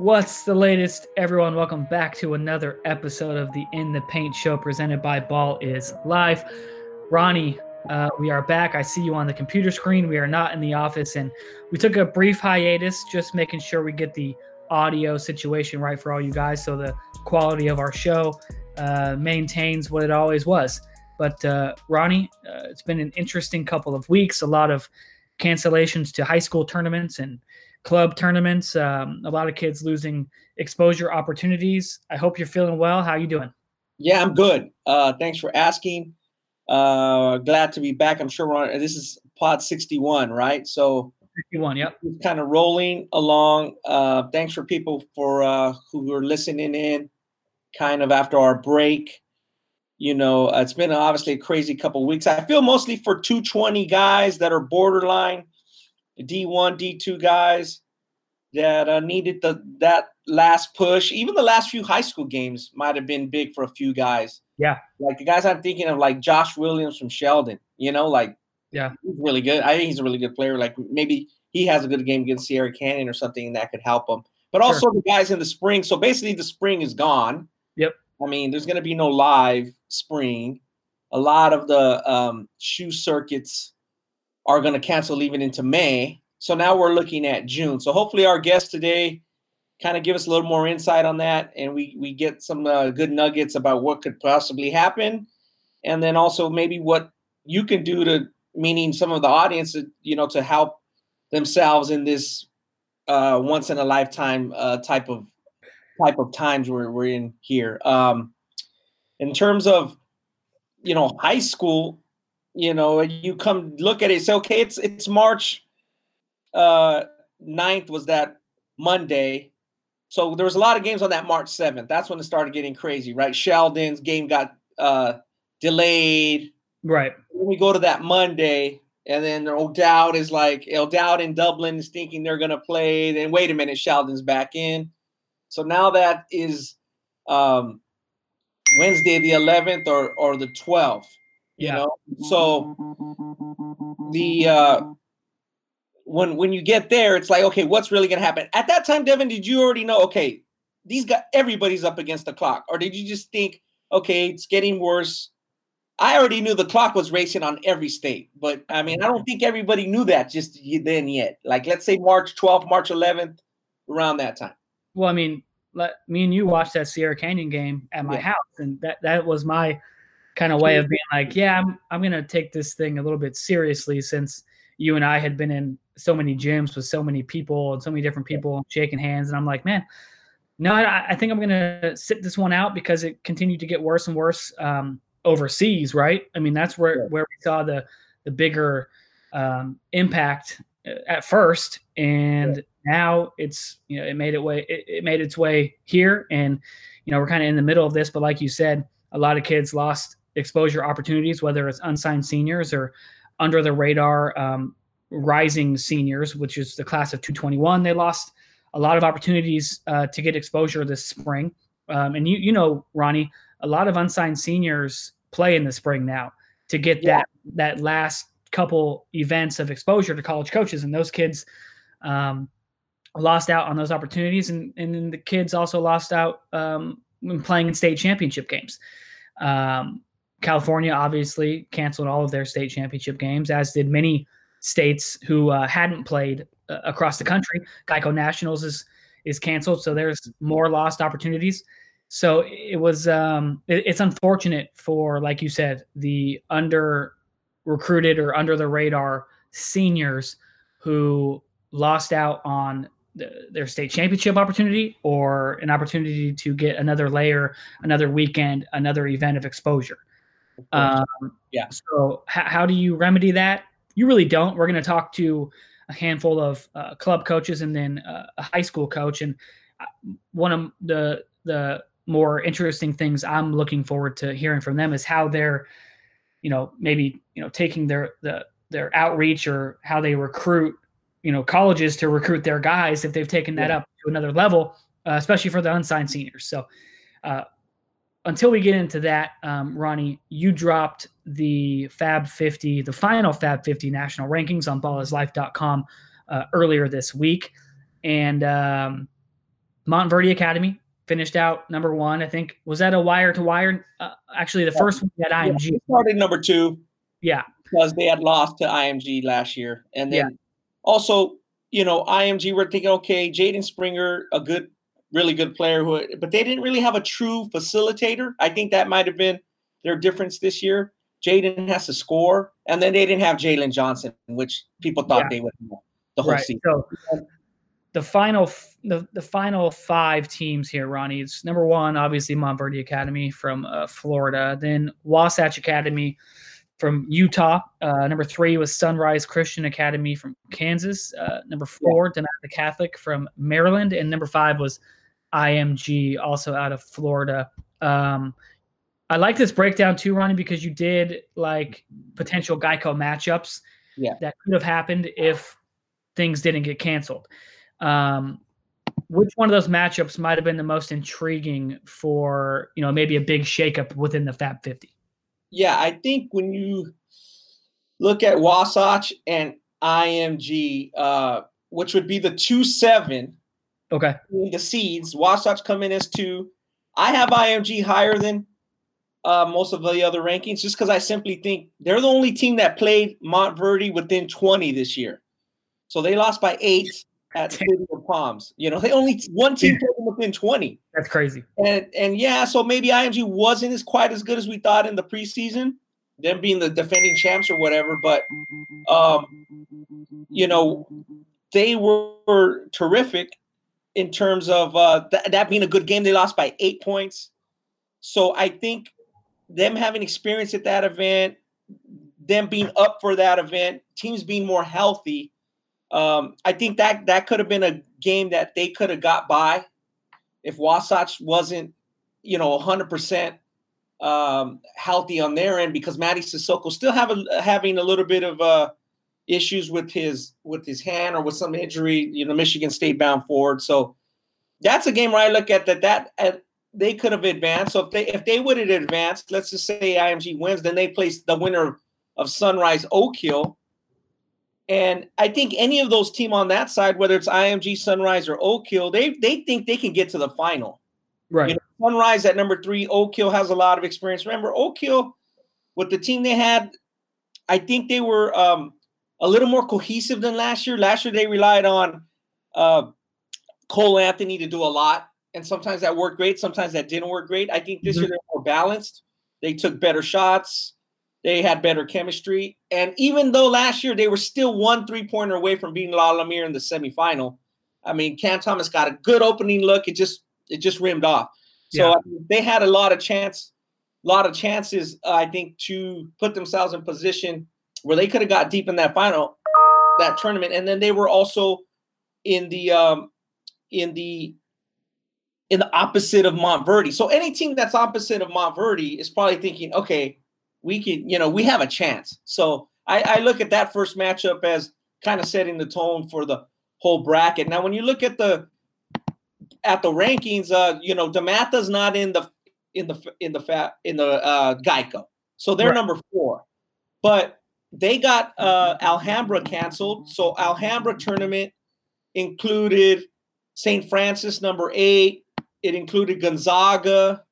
What's the latest, everyone? Welcome back to another episode of the In the Paint Show presented by Ball is Live. Ronnie, uh, we are back. I see you on the computer screen. We are not in the office, and we took a brief hiatus, just making sure we get the audio situation right for all you guys so the quality of our show uh, maintains what it always was. But uh, Ronnie, uh, it's been an interesting couple of weeks, a lot of cancellations to high school tournaments and club tournaments. Um, a lot of kids losing exposure opportunities. I hope you're feeling well. How you doing? Yeah, I'm good. Uh, thanks for asking. Uh, glad to be back. I'm sure we're on. This is Pod 61, right? So 61. Yep. Kind of rolling along. Uh, thanks for people for uh, who are listening in, kind of after our break. You know, it's been obviously a crazy couple weeks. I feel mostly for 220 guys that are borderline D1, D2 guys that uh, needed the that last push. Even the last few high school games might have been big for a few guys. Yeah, like the guys I'm thinking of, like Josh Williams from Sheldon. You know, like yeah, he's really good. I think he's a really good player. Like maybe he has a good game against Sierra Canyon or something that could help him. But also sure. the guys in the spring. So basically, the spring is gone. Yep. I mean, there's going to be no live spring. A lot of the um, shoe circuits are going to cancel even into May. So now we're looking at June. So hopefully our guest today kind of give us a little more insight on that and we we get some uh, good nuggets about what could possibly happen and then also maybe what you can do to meaning some of the audience you know to help themselves in this uh, once in a lifetime uh, type of type of times we're, we're in here um, in terms of you know high school you know, you come look at it, say, okay, it's it's March uh 9th was that Monday. So there was a lot of games on that March 7th. That's when it started getting crazy, right? Sheldon's game got uh delayed. Right. When we go to that Monday, and then O'Dowd is like O'Dowd in Dublin is thinking they're gonna play. Then wait a minute, Sheldon's back in. So now that is um Wednesday the 11th or or the 12th you yeah. know? So the uh when when you get there it's like okay what's really gonna happen? At that time devin did you already know okay these guys everybody's up against the clock or did you just think okay it's getting worse? I already knew the clock was racing on every state but i mean i don't think everybody knew that just then yet. Like let's say march 12th march 11th around that time. Well i mean let me and you watched that sierra canyon game at my yeah. house and that that was my kind of way of being like, yeah, I'm I'm gonna take this thing a little bit seriously since you and I had been in so many gyms with so many people and so many different people shaking hands, and I'm like, man, no, I, I think I'm gonna sit this one out because it continued to get worse and worse um, overseas, right? I mean, that's where where we saw the the bigger um, impact uh, at first, and yeah. now it's you know it made it way it, it made its way here, and you know we're kind of in the middle of this, but like you said, a lot of kids lost exposure opportunities, whether it's unsigned seniors or under the radar um, rising seniors, which is the class of 221. They lost a lot of opportunities uh, to get exposure this spring. Um, and you, you know, Ronnie, a lot of unsigned seniors play in the spring now to get yeah. that that last couple events of exposure to college coaches, and those kids um, lost out on those opportunities, and and then the kids also lost out um, when playing in state championship games. Um, California obviously canceled all of their state championship games, as did many states who uh, hadn't played uh, across the country. Geico Nationals is is canceled, so there's more lost opportunities. So it was um, it, it's unfortunate for, like you said, the under recruited or under the radar seniors who lost out on the, their state championship opportunity or an opportunity to get another layer, another weekend, another event of exposure. Um, yeah. So h- how do you remedy that? You really don't. We're going to talk to a handful of uh, club coaches and then uh, a high school coach. And uh, one of the the more interesting things I'm looking forward to hearing from them is how they're, you know, maybe you know taking their the their outreach or how they recruit, you know, colleges to recruit their guys if they've taken that yeah. up to another level, uh, especially for the unsigned seniors. So. Uh, until we get into that, um, Ronnie, you dropped the Fab 50, the final Fab 50 national rankings on ballislife.com uh, earlier this week. And um, Montverde Academy finished out number one. I think was that a wire to wire? Uh, actually, the first one at IMG yeah, started number two. Yeah, because they had lost to IMG last year, and then yeah. also you know IMG were thinking, okay, Jaden Springer, a good, really good player, who but they didn't really have a true facilitator. I think that might have been their difference this year. Jaden has to score, and then they didn't have Jalen Johnson, which people thought yeah. they would the whole right. season. So the final the, the final five teams here, Ronnie. It's number one, obviously Montverde Academy from uh, Florida. Then Wasatch Academy from Utah. Uh, number three was Sunrise Christian Academy from Kansas. Uh, number four, yeah. the Catholic from Maryland, and number five was IMG, also out of Florida. Um, I like this breakdown too, Ronnie, because you did like potential Geico matchups yeah. that could have happened if things didn't get canceled. Um, which one of those matchups might have been the most intriguing for you know maybe a big shakeup within the Fab 50? Yeah, I think when you look at Wasatch and IMG, uh, which would be the two seven. Okay. The seeds, Wasatch come in as two. I have IMG higher than uh, most of the other rankings, just because I simply think they're the only team that played Montverde within 20 this year. So they lost by eight at Stadium Palms. You know, they only one team played them within 20. That's crazy. And and yeah, so maybe IMG wasn't as quite as good as we thought in the preseason, them being the defending champs or whatever. But um, you know, they were terrific in terms of uh, th- that being a good game. They lost by eight points. So I think them having experience at that event, them being up for that event, teams being more healthy um, I think that that could have been a game that they could have got by if Wasatch wasn't, you know, 100% um, healthy on their end because Mady Sissoko still have a, having a little bit of uh, issues with his with his hand or with some injury. You know, Michigan State bound forward. So that's a game where I look at that that uh, they could have advanced. So if they if they would have advanced, let's just say IMG wins, then they place the winner of Sunrise Oak Hill and I think any of those team on that side, whether it's IMG, Sunrise, or Oak Hill, they they think they can get to the final. Right. You know, Sunrise at number three, Oak Hill has a lot of experience. Remember, Oak Hill, with the team they had, I think they were um, a little more cohesive than last year. Last year they relied on uh, Cole Anthony to do a lot, and sometimes that worked great, sometimes that didn't work great. I think this mm-hmm. year they're more balanced. They took better shots. They had better chemistry. And even though last year they were still one three pointer away from beating La in the semifinal, I mean, Cam Thomas got a good opening look. It just it just rimmed off. So yeah. I mean, they had a lot of chance, a lot of chances, uh, I think, to put themselves in position where they could have got deep in that final, that tournament. And then they were also in the um in the in the opposite of Montverde. So any team that's opposite of Montverde is probably thinking, okay, we can, you know, we have a chance. So I, I look at that first matchup as kind of setting the tone for the whole bracket. Now, when you look at the at the rankings, uh, you know, DeMatha's not in the in the in the fat in the uh, Geico, so they're right. number four. But they got uh, Alhambra canceled, so Alhambra tournament included St. Francis number eight. It included Gonzaga.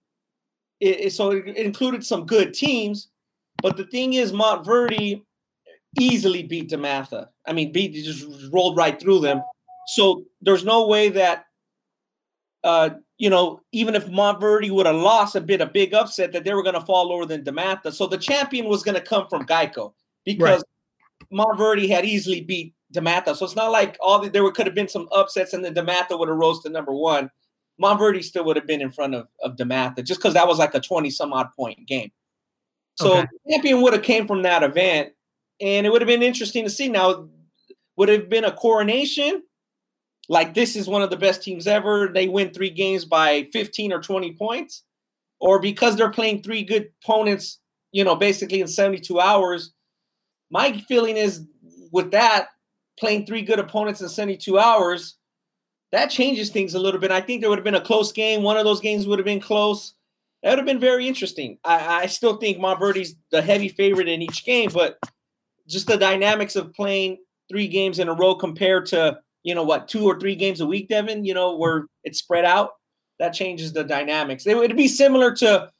It, it, so it included some good teams, but the thing is, Montverde easily beat DeMatha. I mean, beat just rolled right through them. So there's no way that, uh, you know, even if Montverde would have lost a bit, a big upset, that they were going to fall lower than DeMatha. So the champion was going to come from Geico because right. Montverde had easily beat DeMatha. So it's not like all the, there could have been some upsets and then DeMatha would have rose to number one. Montverde still would have been in front of, of DeMatha just because that was like a 20 some odd point game. So okay. champion would have came from that event, and it would have been interesting to see. Now, would have been a coronation, like this is one of the best teams ever. They win three games by 15 or 20 points, or because they're playing three good opponents, you know, basically in 72 hours. My feeling is with that playing three good opponents in 72 hours, that changes things a little bit. I think there would have been a close game. One of those games would have been close. That would have been very interesting. I, I still think Montverde's the heavy favorite in each game, but just the dynamics of playing three games in a row compared to you know what, two or three games a week, Devin, you know, where it's spread out, that changes the dynamics. It would be similar to,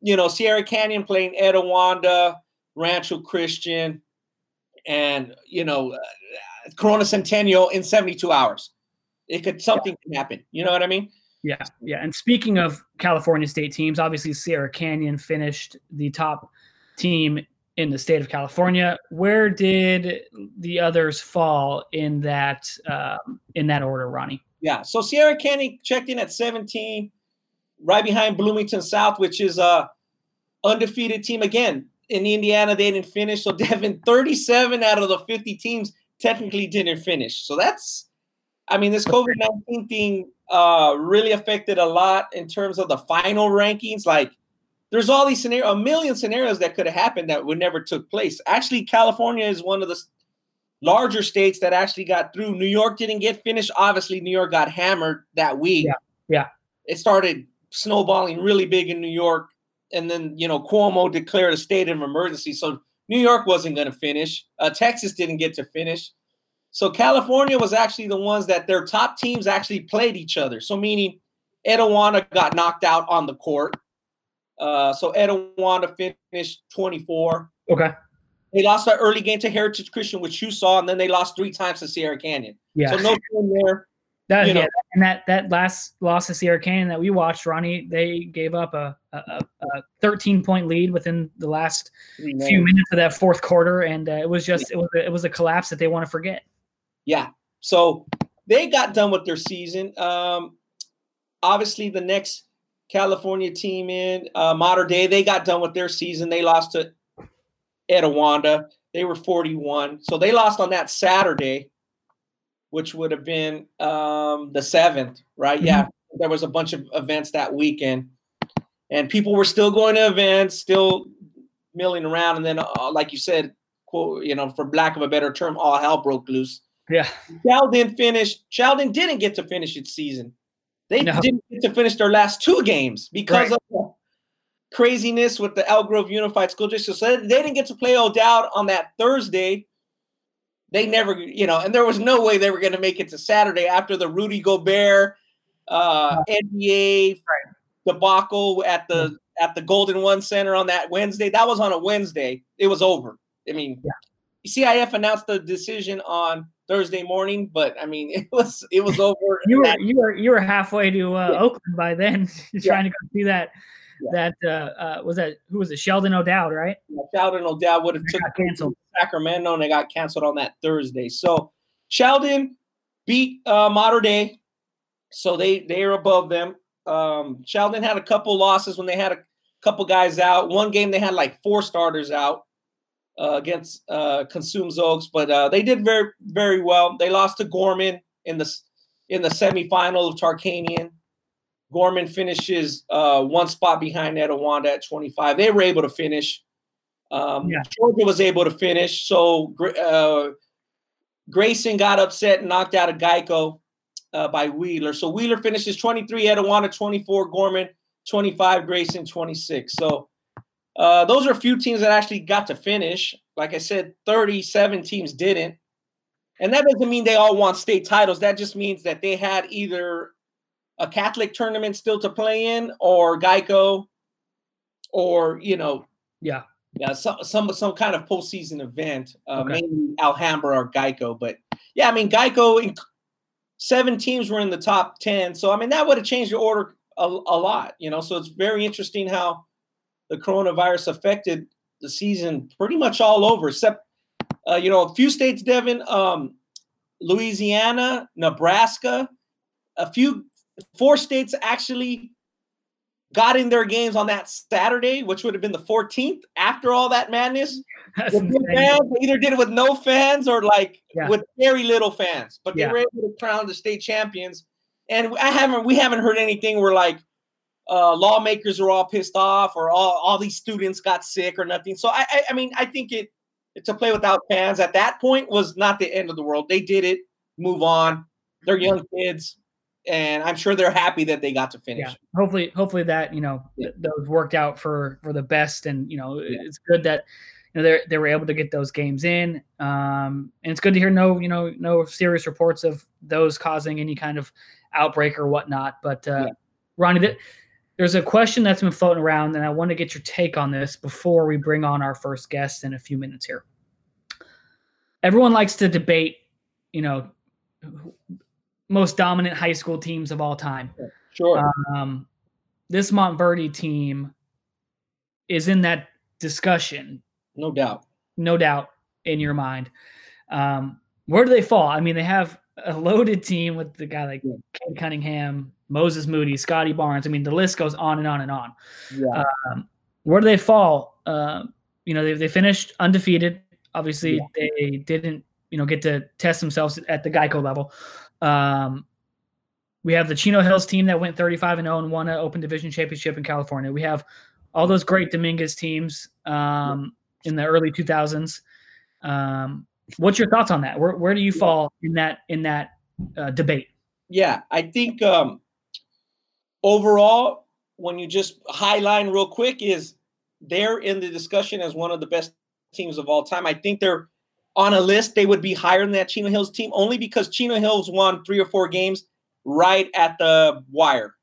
you know, Sierra Canyon playing Etiwanda, Rancho Christian, and you know, uh, Corona Centennial in 72 hours. It could something yeah. can happen. You know what I mean? Yeah, yeah. And speaking of California state teams, obviously Sierra Canyon finished the top team in the state of California. Where did the others fall in that um, in that order, Ronnie? Yeah, so Sierra Canyon checked in at 17, right behind Bloomington South, which is a undefeated team again. In Indiana, they didn't finish. So Devin, 37 out of the 50 teams technically didn't finish. So that's, I mean, this COVID 19 thing uh, really affected a lot in terms of the final rankings. Like, there's all these scenarios, a million scenarios that could have happened that would never took place. Actually, California is one of the larger states that actually got through. New York didn't get finished. Obviously, New York got hammered that week. Yeah. Yeah. It started snowballing really big in New York. And then, you know, Cuomo declared a state of emergency. So New York wasn't going to finish. Uh, Texas didn't get to finish. So California was actually the ones that their top teams actually played each other. So meaning Etiwanda got knocked out on the court. Uh, so Etiwanda finished 24. Okay. They lost that early game to Heritage Christian, which you saw, and then they lost three times to Sierra Canyon. Yeah. So no team there. That, you know. yeah, and that that last loss to Sierra Canyon that we watched, Ronnie, they gave up a, a, a 13 point lead within the last few minutes of that fourth quarter, and uh, it was just yeah. it was a, it was a collapse that they want to forget. Yeah. So they got done with their season. Um, obviously, the next California team in uh, Mater Dei, they got done with their season. They lost to Etiwanda. They were 41. So they lost on that Saturday, which would have been um, the seventh, right? Mm-hmm. Yeah. There was a bunch of events that weekend, and people were still going to events, still milling around. And then, uh, like you said, quote, you know, for lack of a better term, all hell broke loose. Yeah. Sheldon finished. Sheldon didn't get to finish its season. They no. didn't get to finish their last two games because right. of the craziness with the Elk Grove Unified School District. So they didn't get to play O'Dowd on that Thursday. They never, you know, and there was no way they were going to make it to Saturday after the Rudy Gobert uh, NBA right. debacle at the at the Golden One Center on that Wednesday. That was on a Wednesday. It was over. I mean, yeah. CIF announced the decision on Thursday morning, but I mean, it was it was over. you were you were you were halfway to uh, yeah. Oakland by then, yeah. trying to go see that. Yeah. That uh, uh, was that who was it? Sheldon O'Dowd, right? Sheldon O'Dowd would have took canceled Sacramento, and they got canceled on that Thursday. So Sheldon beat uh, Mater Dei, so they they are above them. Um, Sheldon had a couple losses when they had a couple guys out. One game they had like four starters out uh, against uh, Cosumnes Oaks, but uh, they did very very well. They lost to Gorman in the in the semifinal of Tarkanian. Gorman finishes uh, one spot behind Etiwanda at 25. They were able to finish. Um, yeah. Georgia was able to finish. So uh, Grayson got upset and knocked out a Geico uh, by Wheeler. So Wheeler finishes 23, Etiwanda 24, Gorman 25, Grayson 26. So uh, those are a few teams that actually got to finish. Like I said, 37 teams didn't. And that doesn't mean they all won state titles. That just means that they had either a Catholic tournament still to play in or Geico or, you know, yeah. Yeah, some some some kind of postseason event, uh, okay. mainly Alhambra or Geico. But yeah, I mean Geico, seven teams were in the top ten, so I mean that would have changed the order a, a lot, you know. So it's very interesting how the coronavirus affected the season pretty much all over, except uh, you know a few states, Devin, um, Louisiana, Nebraska, a few four states actually got in their games on that Saturday, which would have been the 14th. After all that madness, fans, either did it with no fans or like yeah. with very little fans, but they yeah. were able to crown the state champions. And I haven't, we haven't heard anything where like uh, lawmakers are all pissed off or all, all these students got sick or nothing. So I, I, I mean, I think it to play without fans at that point was not the end of the world. They did it, move on. They're young kids, and I'm sure they're happy that they got to finish. Yeah. Hopefully, hopefully that you know yeah. those worked out for for the best, and you know yeah. it's good that you know they they were able to get those games in. Um, and it's good to hear no you know no serious reports of those causing any kind of outbreak or whatnot. But uh. Ronnie, th- there's a question that's been floating around, and I want to get your take on this before we bring on our first guest in a few minutes here. Everyone likes to debate, you know, most dominant high school teams of all time. Sure. Um, this Montverde team is in that discussion. No doubt. No doubt in your mind. Um, where do they fall? I mean, they have a loaded team with the guy like yeah. Cade Cunningham, Moses Moody, Scotty Barnes. I mean, the list goes on and on and on. Yeah. Um, where do they fall? Uh, you know, they, they finished undefeated. Obviously, yeah. they didn't, you know, get to test themselves at the Geico level. Um, we have the Chino Hills team that went 35 and 0 and won an Open Division championship in California. We have all those great Dominguez teams um, in the early 2000s. Um, what's your thoughts on that? Where, where do you fall in that in that uh, debate? Yeah, I think um, overall, when you just highline real quick, is they're in the discussion as one of the best teams of all time. I think they're on a list. They would be higher than that Chino Hills team only because Chino Hills won three or four games right at the wire.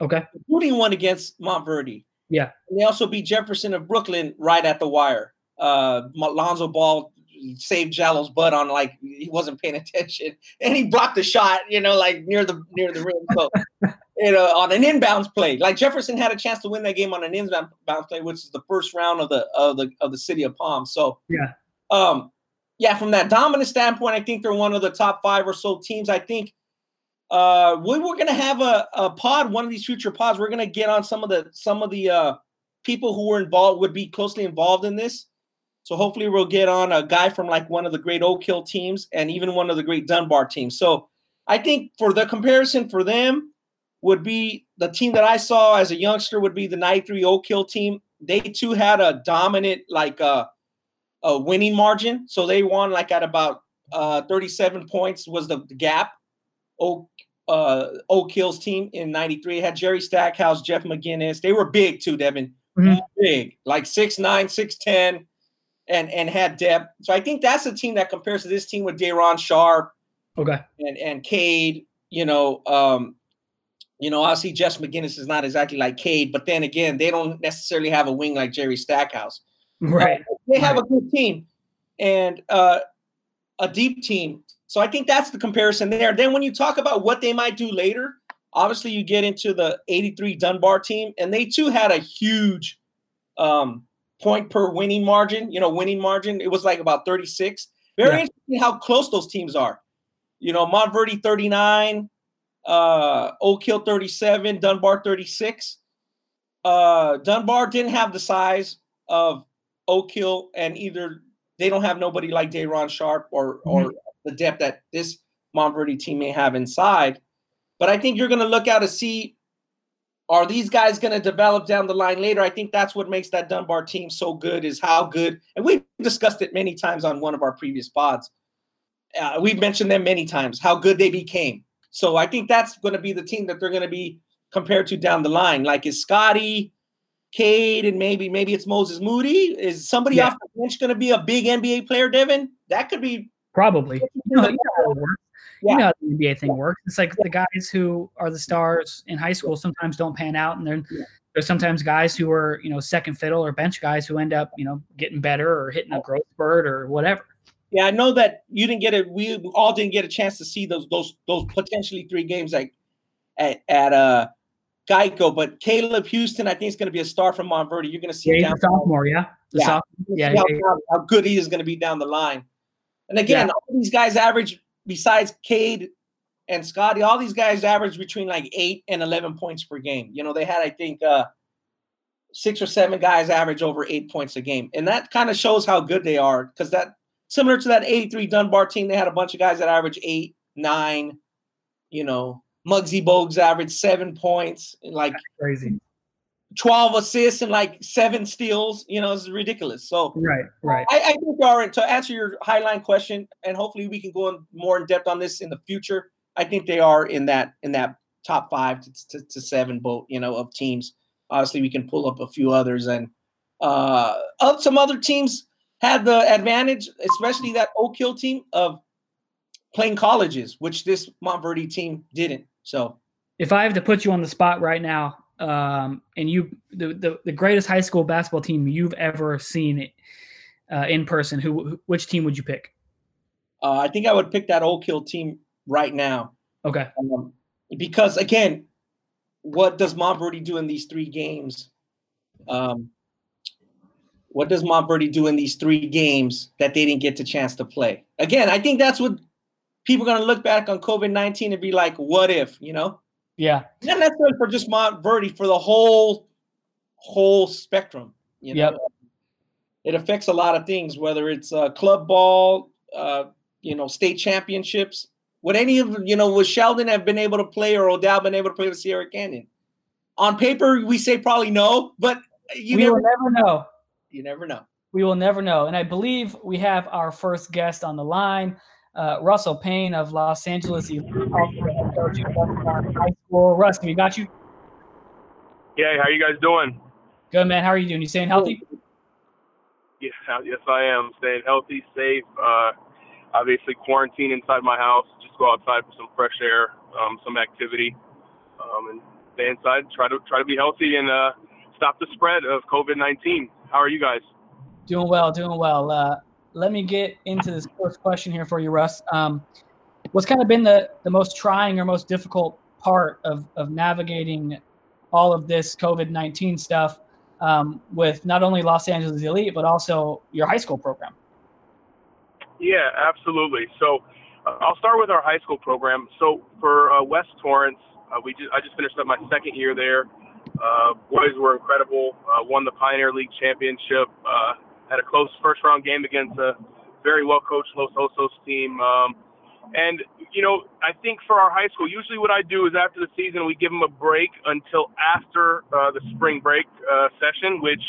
Okay, including one against Montverde. Yeah, and they also beat Jefferson of Brooklyn right at the wire. Uh, Lonzo Ball saved Jallo's butt on like he wasn't paying attention, and he blocked the shot, you know, like near the near the rim. So, you know, on an inbounds play, like Jefferson had a chance to win that game on an inbounds play, which is the first round of the of the of the city of Palm. So, yeah, um, yeah, from that dominant standpoint, I think they're one of the top five or so teams. I think. Uh, we were gonna have a, a pod, one of these future pods. We're gonna get on some of the some of the uh, people who were involved, would be closely involved in this so hopefully we'll get on a guy from like one of the great Oak Hill teams and even one of the great Dunbar teams. So I think for the comparison for them would be the team that I saw as a youngster would be the 93 Oak Hill team. They too had a dominant like uh, a winning margin. So they won like at about uh, 37 points was the, gap. Oak uh, Oak Hills team in 93 had Jerry Stackhouse, Jeff McGinnis. They were big too, Devin. Mm-hmm. Big, like 6'9, 6'10 and and had depth. So I think that's a team that compares to this team with Day'Ron Sharp, okay, and and Cade. You know, um, you know, obviously Jeff McGinnis is not exactly like Cade, but then again, they don't necessarily have a wing like Jerry Stackhouse. Right. They have right. a good team and uh, a deep team. So I think that's the comparison there. Then when you talk about what they might do later, obviously you get into the 83 Dunbar team, and they too had a huge um, point per winning margin, you know, winning margin. It was like about 36. Very yeah. interesting how close those teams are. You know, Montverde 39, uh, Oak Hill 37, Dunbar 36. Uh, Dunbar didn't have the size of Oak Hill, and either they don't have nobody like Day'Ron Sharp or mm-hmm. or the depth that this Montverde team may have inside. But I think you're going to look out to see are these guys going to develop down the line later? I think that's what makes that Dunbar team so good is how good, and we've discussed it many times on one of our previous pods. Uh, we've mentioned them many times, how good they became. So I think that's going to be the team that they're going to be compared to down the line. Like is Scotty, Cade, and maybe maybe it's Moses Moody. Is somebody yeah. off the bench going to be a big NBA player, Devin? That could be probably. You know, yeah. you know how the NBA thing works. It's like the guys who are the stars in high school sometimes don't pan out, and then yeah. there's sometimes guys who are you know second fiddle or bench guys who end up you know getting better or hitting a growth spurt or whatever. Yeah, I know that you didn't get it. We all didn't get a chance to see those those those potentially three games like at at uh Geico, but Caleb Houston, I think is going to be a star from Montverde. You're going to see yeah, down sophomore, yeah, yeah, sophomore. yeah, how, yeah, how, good he is going to be down the line. And again, yeah. all these guys average besides Cade and Scotty, all these guys average between like eight and 11 points per game. You know, they had, I think, uh, six or seven guys average over eight points a game. And that kind of shows how good they are because that, similar to that 83 Dunbar team, they had a bunch of guys that average eight, nine, you know, Muggsy Bogues averaged seven points, like That's crazy. 12 assists and like seven steals. You know, it's ridiculous. So right, right. I, I think are to answer your highline question, and hopefully we can go in more in depth on this in the future. I think they are in that in that top five to, to, to seven boat, you know, of teams. Obviously, we can pull up a few others and uh, some other teams had the advantage, especially that Oak Hill team, of playing colleges, which this Montverde team didn't. So, if I have to put you on the spot right now, um, and you the, the, the greatest high school basketball team you've ever seen uh, in person, who which team would you pick? Uh, I think I would pick that Oak Hill team right now. Okay. Um, because again, what does Montverde do in these three games? Um, what does Montverde do in these three games that they didn't get the chance to play? Again, I think that's what people are going to look back on COVID 19 and be like, what if, you know? Yeah. Not necessarily for just Montverde, for the whole whole spectrum. You know? Yep. It affects a lot of things, whether it's uh, club ball, uh, you know, state championships. Would any of you know, would Sheldon have been able to play or O'Dowd been able to play with Sierra Canyon? On paper, we say probably no, but you we never, will never know. You never know. We will never know. And I believe we have our first guest on the line, uh, Russell Payne of Los Angeles High School. Russ, we got you? Yeah, how you guys doing? Good, man. How are you doing? You staying healthy? Yes, yes, I am. Staying healthy, safe. Uh, obviously, quarantine inside my house. Just go outside for some fresh air, um, some activity, um, and stay inside. Try to try to be healthy and uh, stop the spread of COVID nineteen. How are you guys? Doing well, doing well. Uh, let me get into this first question here for you, Russ. Um, what's kind of been the, the most trying or most difficult part of, of navigating all of this COVID 19 stuff um, with not only Los Angeles Elite, but also your high school program? Yeah, absolutely. So uh, I'll start with our high school program. So for uh, West Torrance, uh, we just, I just finished up my second year there. Uh, boys were incredible. Uh, won the Pioneer League championship. Had a close first round game against a very well coached Los Osos team. Um, and you know, I think for our high school, usually what I do is after the season, we give them a break until after uh, the spring break uh, session, which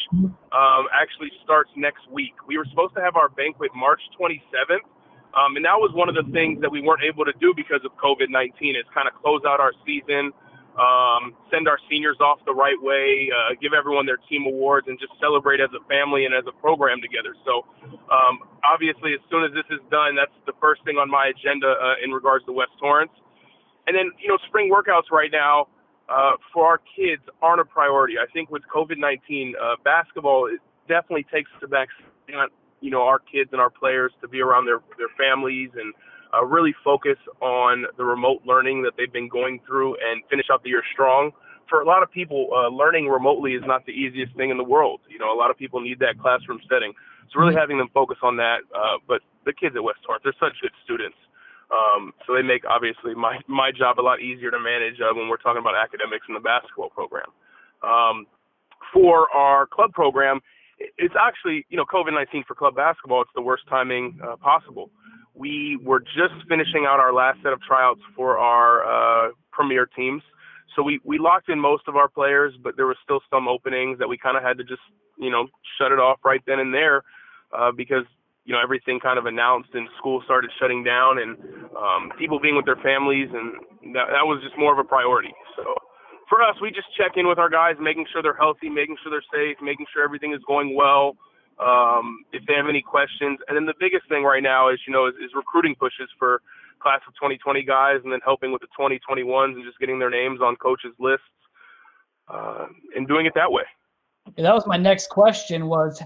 um, actually starts next week. We were supposed to have our banquet March 27th. Um, and that was one of the things that we weren't able to do because of COVID 19 is kind of close out our season, um, send our seniors off the right way, uh, give everyone their team awards, and just celebrate as a family and as a program together. So, um, obviously, as soon as this is done, that's the first thing on my agenda uh, in regards to West Torrance. And then, you know, spring workouts right now uh, for our kids aren't a priority. I think with COVID 19, uh, basketball definitely takes the back, you know, our kids and our players to be around their, their families and uh, really focus on the remote learning that they've been going through and finish out the year strong. For a lot of people, uh, learning remotely is not the easiest thing in the world. You know, a lot of people need that classroom setting. So really having them focus on that. Uh, but the kids at West Torrance, they're such good students. Um, so they make obviously my my job a lot easier to manage uh, when we're talking about academics in the basketball program. Um, for our club program, it's actually you know COVID-19 for club basketball. It's the worst timing uh, possible we were just finishing out our last set of tryouts for our uh, premier teams. So we, we locked in most of our players, but there was still some openings that we kind of had to just, you know, shut it off right then and there uh, because, you know, everything kind of announced and school started shutting down and um, people being with their families. And that, that was just more of a priority. So for us, we just check in with our guys, making sure they're healthy, making sure they're safe, making sure everything is going well um, if they have any questions. And then the biggest thing right now is, you know, is, is recruiting pushes for class of 2020 guys and then helping with the 2021s and just getting their names on coaches' lists uh, and doing it that way. Yeah, that was my next question was,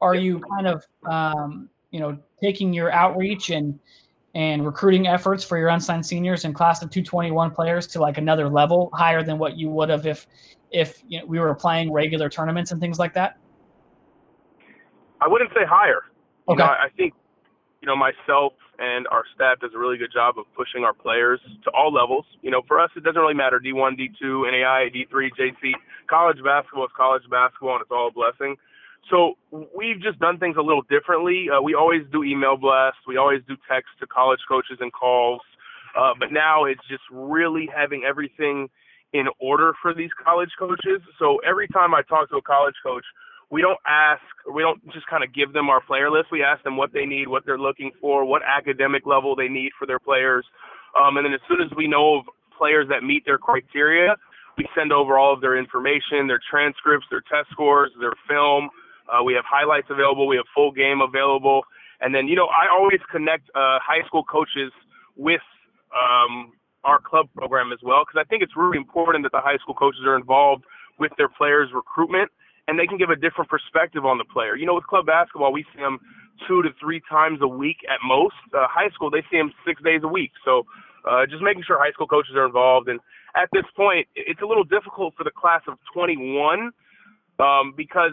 are you kind of, um, you know, taking your outreach and, and recruiting efforts for your unsigned seniors and class of 221 players to like another level higher than what you would have if if you know, we were playing regular tournaments and things like that I wouldn't say higher. Okay. You know, I think you know myself and our staff does a really good job of pushing our players to all levels. You know, for us it doesn't really matter D1, D2, NAI, D3, JC. College basketball is college basketball, and it's all a blessing. So we've just done things a little differently. Uh, we always do email blasts. We always do text to college coaches and calls. Uh, but now it's just really having everything in order for these college coaches. So every time I talk to a college coach, we don't ask, we don't just kind of give them our player list. We ask them what they need, what they're looking for, what academic level they need for their players. Um, and then as soon as we know of players that meet their criteria, we send over all of their information, their transcripts, their test scores, their film, Uh, we have highlights available. We have full game available. And then, you know, I always connect uh, high school coaches with um, our club program as well because I think it's really important that the high school coaches are involved with their players' recruitment and they can give a different perspective on the player. You know, with club basketball, we see them two to three times a week at most. Uh, high school, they see them six days a week. So uh, just making sure high school coaches are involved. And at this point, it's a little difficult for the class of 21 um, because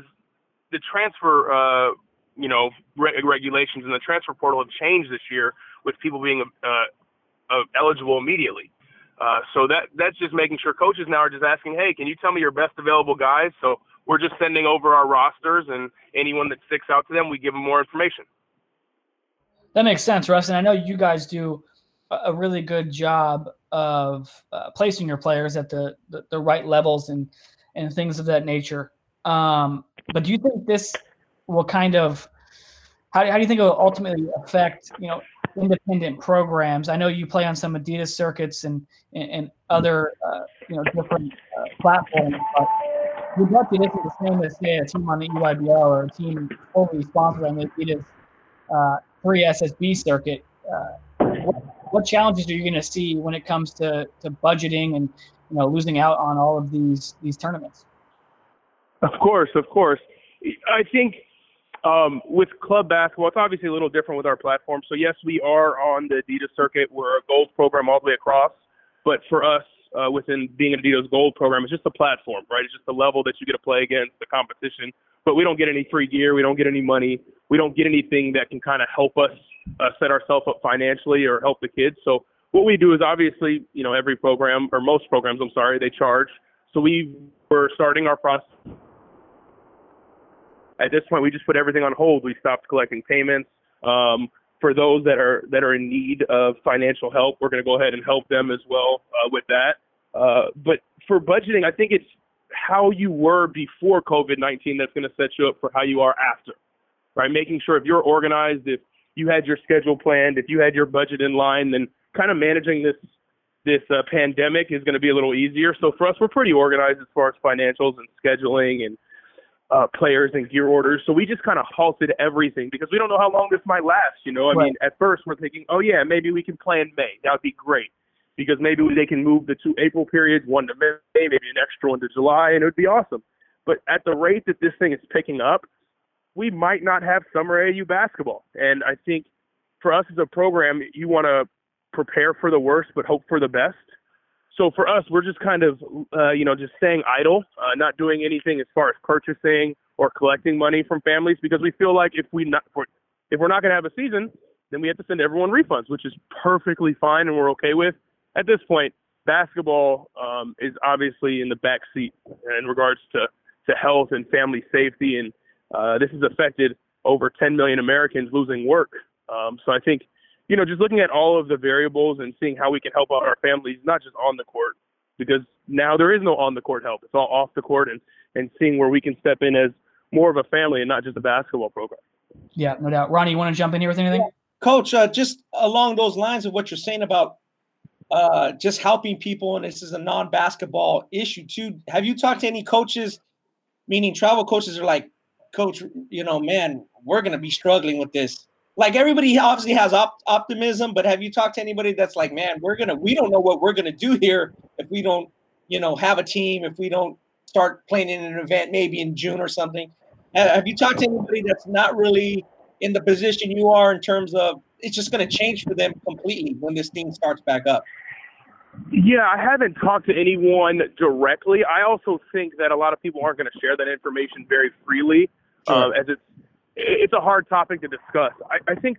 the transfer, uh, you know, re- regulations and the transfer portal have changed this year with people being uh, uh, eligible immediately. Uh, so that that's just making sure coaches now are just asking, hey, can you tell me your best available guys? So we're just sending over our rosters, and anyone that sticks out to them, we give them more information. That makes sense, Russ. And I know you guys do a really good job of uh, placing your players at the, the, the right levels and and things of that nature. Um, but do you think this will kind of how, how do you think it will ultimately affect you know independent programs? I know you play on some Adidas circuits and and, and other uh, you know different uh, platforms, but would that be this is the same as say a team on the EYBL or a team fully sponsored on the Adidas uh, 3SSB circuit? Uh, what, what challenges are you going to see when it comes to, to budgeting and you know losing out on all of these these tournaments? Of course, of course. I think um, with club basketball, it's obviously a little different with our platform. So yes, we are on the Adidas circuit. We're a gold program all the way across. But for us, uh, within being Adidas Gold program, it's just a platform, right? It's just the level that you get to play against the competition. But we don't get any free gear. We don't get any money. We don't get anything that can kind of help us uh, set ourselves up financially or help the kids. So what we do is obviously, you know, every program or most programs, I'm sorry, they charge. So we were starting our process. At this point, we just put everything on hold. We stopped collecting payments. Um, for those that are that are in need of financial help, we're going to go ahead and help them as well uh, with that. Uh, but for budgeting, I think it's how you were before COVID-19 that's going to set you up for how you are after, right? Making sure if you're organized, if you had your schedule planned, if you had your budget in line, then kind of managing this this uh, pandemic is going to be a little easier. So for us, we're pretty organized as far as financials and scheduling and uh, players and gear orders. So we just kind of halted everything because we don't know how long this might last. You know, I right. mean, at first we're thinking, oh yeah, maybe we can play in May. That would be great because maybe they can move the two April periods, one to May, maybe an extra one to July, and it would be awesome. But at the rate that this thing is picking up, we might not have summer AAU basketball. And I think for us as a program, you want to prepare for the worst but hope for the best. So for us, we're just kind of, uh, you know, just staying idle, uh, not doing anything as far as purchasing or collecting money from families because we feel like if we not if we're not going to have a season, then we have to send everyone refunds, which is perfectly fine and we're okay with. At this point, basketball um, is obviously in the back seat in regards to to health and family safety, and uh, this has affected over 10 million Americans losing work. Um, so I think, you know, just looking at all of the variables and seeing how we can help out our families, not just on the court, because now there is no on the court help. It's all off the court and, and seeing where we can step in as more of a family and not just a basketball program. Yeah, no doubt. Ronnie, you want to jump in here with anything? Coach, uh, just along those lines of what you're saying about uh, just helping people, and this is a non-basketball issue too. Have you talked to any coaches, meaning travel coaches, are like, Coach, you know, man, we're to be struggling with this. Like everybody obviously has op- optimism, but have you talked to anybody that's like, man, we're gonna, we don't know what we're gonna do here if we don't, you know, have a team, if we don't start playing in an event maybe in June or something. Have you talked to anybody that's not really in the position you are in terms of it's just going to change for them completely when this thing starts back up? Yeah, I haven't talked to anyone directly. I also think that a lot of people aren't going to share that information very freely, sure. uh, as it's it's a hard topic to discuss. I, I think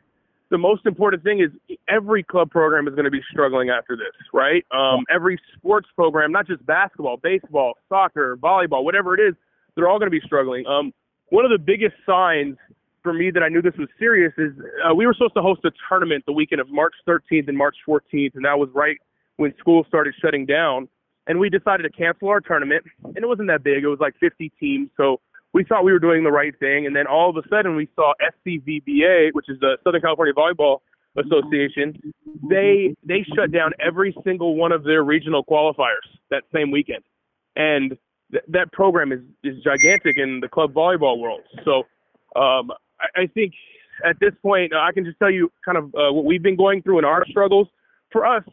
the most important thing is every club program is going to be struggling after this, right? Um, every sports program, not just basketball, baseball, soccer, volleyball, whatever it is, they're all going to be struggling. Um, one of the biggest signs for me that I knew this was serious is uh, we were supposed to host a tournament the weekend of March 13th and March 14th, and that was right when school started shutting down. And we decided to cancel our tournament, and it wasn't that big. It was like 50 teams, so we thought we were doing the right thing. And then all of a sudden, we saw SCVBA, which is the Southern California Volleyball Association. They they shut down every single one of their regional qualifiers that same weekend, and th- that program is is gigantic in the club volleyball world. So um, I, think at this point, uh, I can just tell you kind of uh, what we've been going through in our struggles. For us,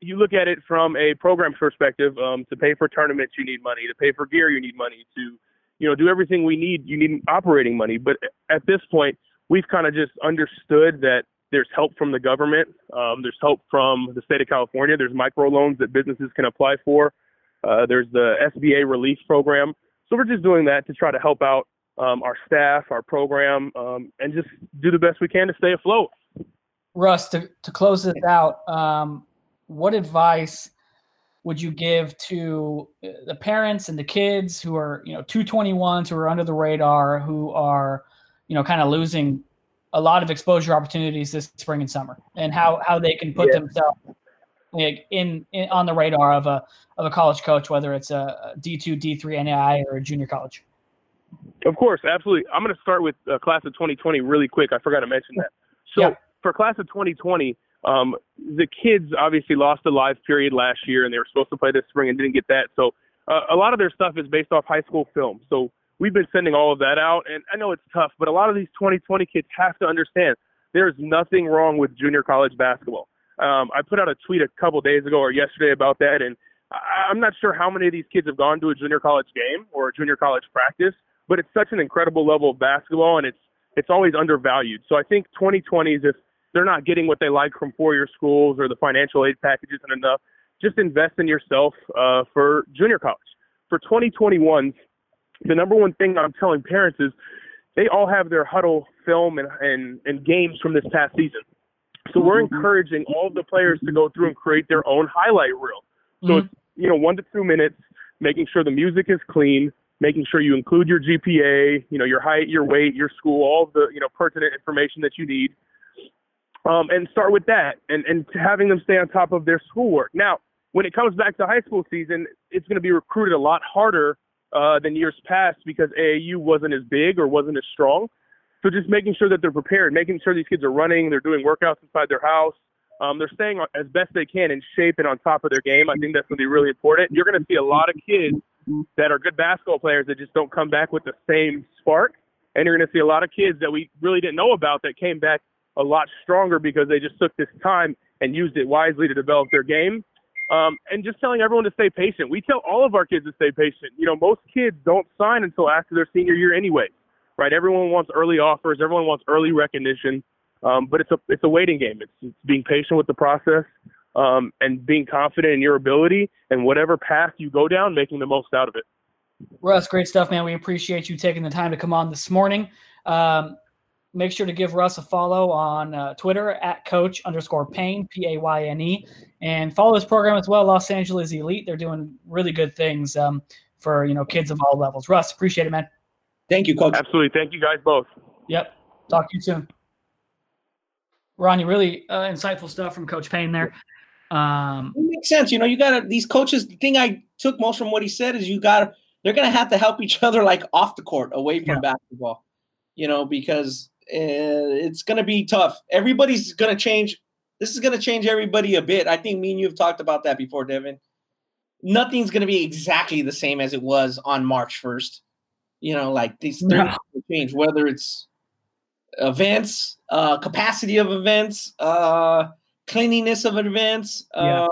you look at it from a program perspective. Um, to pay for tournaments, you need money. To pay for gear, you need money. To you know do everything we need, you need operating money. But at this point, we've kind of just understood that there's help from the government. Um, there's help from the state of California. There's micro loans that businesses can apply for. Uh, there's the SBA relief program. So we're just doing that to try to help out um, our staff, our program, um, and just do the best we can to stay afloat. Russ, to, to close this out, um, what advice would you give to uh, the parents and the kids who are, you know, 221s who are under the radar, who are, you know, kind of losing a lot of exposure opportunities this spring and summer, and how how they can put yeah. themselves in, in, on the radar of a of a college coach, whether it's a D two, D three, NAI, or a junior college. Of course, absolutely. I'm going to start with uh, class of 2020 really quick. I forgot to mention that. So yeah. for class of 2020, um, the kids obviously lost a live period last year, and they were supposed to play this spring and didn't get that. So uh, a lot of their stuff is based off high school film. So we've been sending all of that out, and I know it's tough, but a lot of these 2020 kids have to understand there's nothing wrong with junior college basketball. Um, I put out a tweet a couple days ago or yesterday about that, and I'm not sure how many of these kids have gone to a junior college game or a junior college practice, but it's such an incredible level of basketball, and it's it's always undervalued. So I think 2020s, if they're not getting what they like from four-year schools or the financial aid package isn't enough, just invest in yourself uh, for junior college. For 2021s, the number one thing I'm telling parents is they all have their Hudl film and, and, and games from this past season. So we're mm-hmm. encouraging all of the players to go through and create their own highlight reel. So mm-hmm. it's you know one to two minutes, making sure the music is clean, making sure you include your GPA, you know your height, your weight, your school, all the you know pertinent information that you need, um, and start with that, and and having them stay on top of their schoolwork. Now, when it comes back to high school season, it's going to be recruited a lot harder uh, than years past because AAU wasn't as big or wasn't as strong. So just making sure that they're prepared, making sure these kids are running, they're doing workouts inside their house, um, they're staying as best they can in shape and on top of their game. I think that's going to be really important. You're going to see a lot of kids that are good basketball players that just don't come back with the same spark, and you're going to see a lot of kids that we really didn't know about that came back a lot stronger because they just took this time and used it wisely to develop their game. Um, and just telling everyone to stay patient. We tell all of our kids to stay patient. You know, most kids don't sign until after their senior year anyway right? Everyone wants early offers, everyone wants early recognition, um, but it's a it's a waiting game. It's, it's being patient with the process um, and being confident in your ability and whatever path you go down, making the most out of it. Russ, great stuff, man. We appreciate you taking the time to come on this morning. Um, make sure to give Russ a follow on uh, Twitter at coach underscore Payne, P A Y N E, and follow his program as well, Los Angeles Elite. They're doing really good things um, for you know kids of all levels. Russ, appreciate it, man. Thank you, Coach. Absolutely. Thank you guys both. Yep. Talk to you soon. Ronnie, really uh, insightful stuff from Coach Payne there. Um, it makes sense. You know, you got to, these coaches, the thing I took most from what he said is you got to, they're going to have to help each other like off the court, away from yeah. basketball, you know, because uh, it's going to be tough. Everybody's going to change. This is going to change everybody a bit. I think me and you have talked about that before, Devin. Nothing's going to be exactly the same as it was on March 1st. You know, like these things change, whether it's events, uh, capacity of events, uh, cleanliness of events, uh,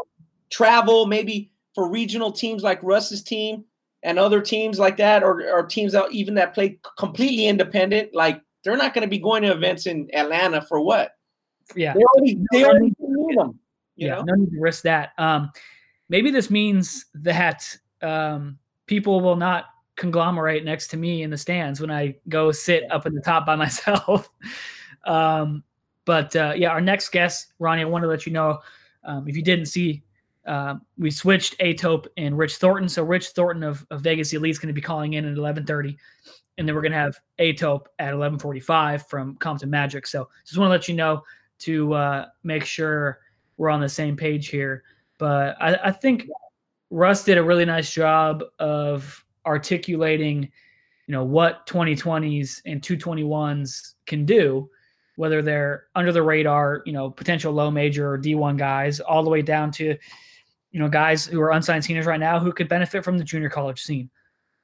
travel, maybe for regional teams like Russ's team and other teams like that, or, or teams that even that play completely independent, like they're not going to be going to events in Atlanta for what? Yeah, they already, they already need them. yeah, know? no need to risk that. Um, maybe this means that um, people will not conglomerate next to me in the stands when I go sit up in the top by myself. um, but uh, yeah, our next guest, Ronnie, I want to let you know um, if you didn't see, uh, we switched Etop and Rich Thornton. So Rich Thornton of, of Vegas Elite is going to be calling in at 11:30, and then we're going to have Etop at 11:45 from Compton Magic. So just want to let you know to uh, make sure we're on the same page here. But I, I think Russ did a really nice job of articulating, you know, what 2020s and 221s can do, whether they're under the radar, you know, potential low major or D1 guys, all the way down to, you know, guys who are unsigned seniors right now who could benefit from the junior college scene.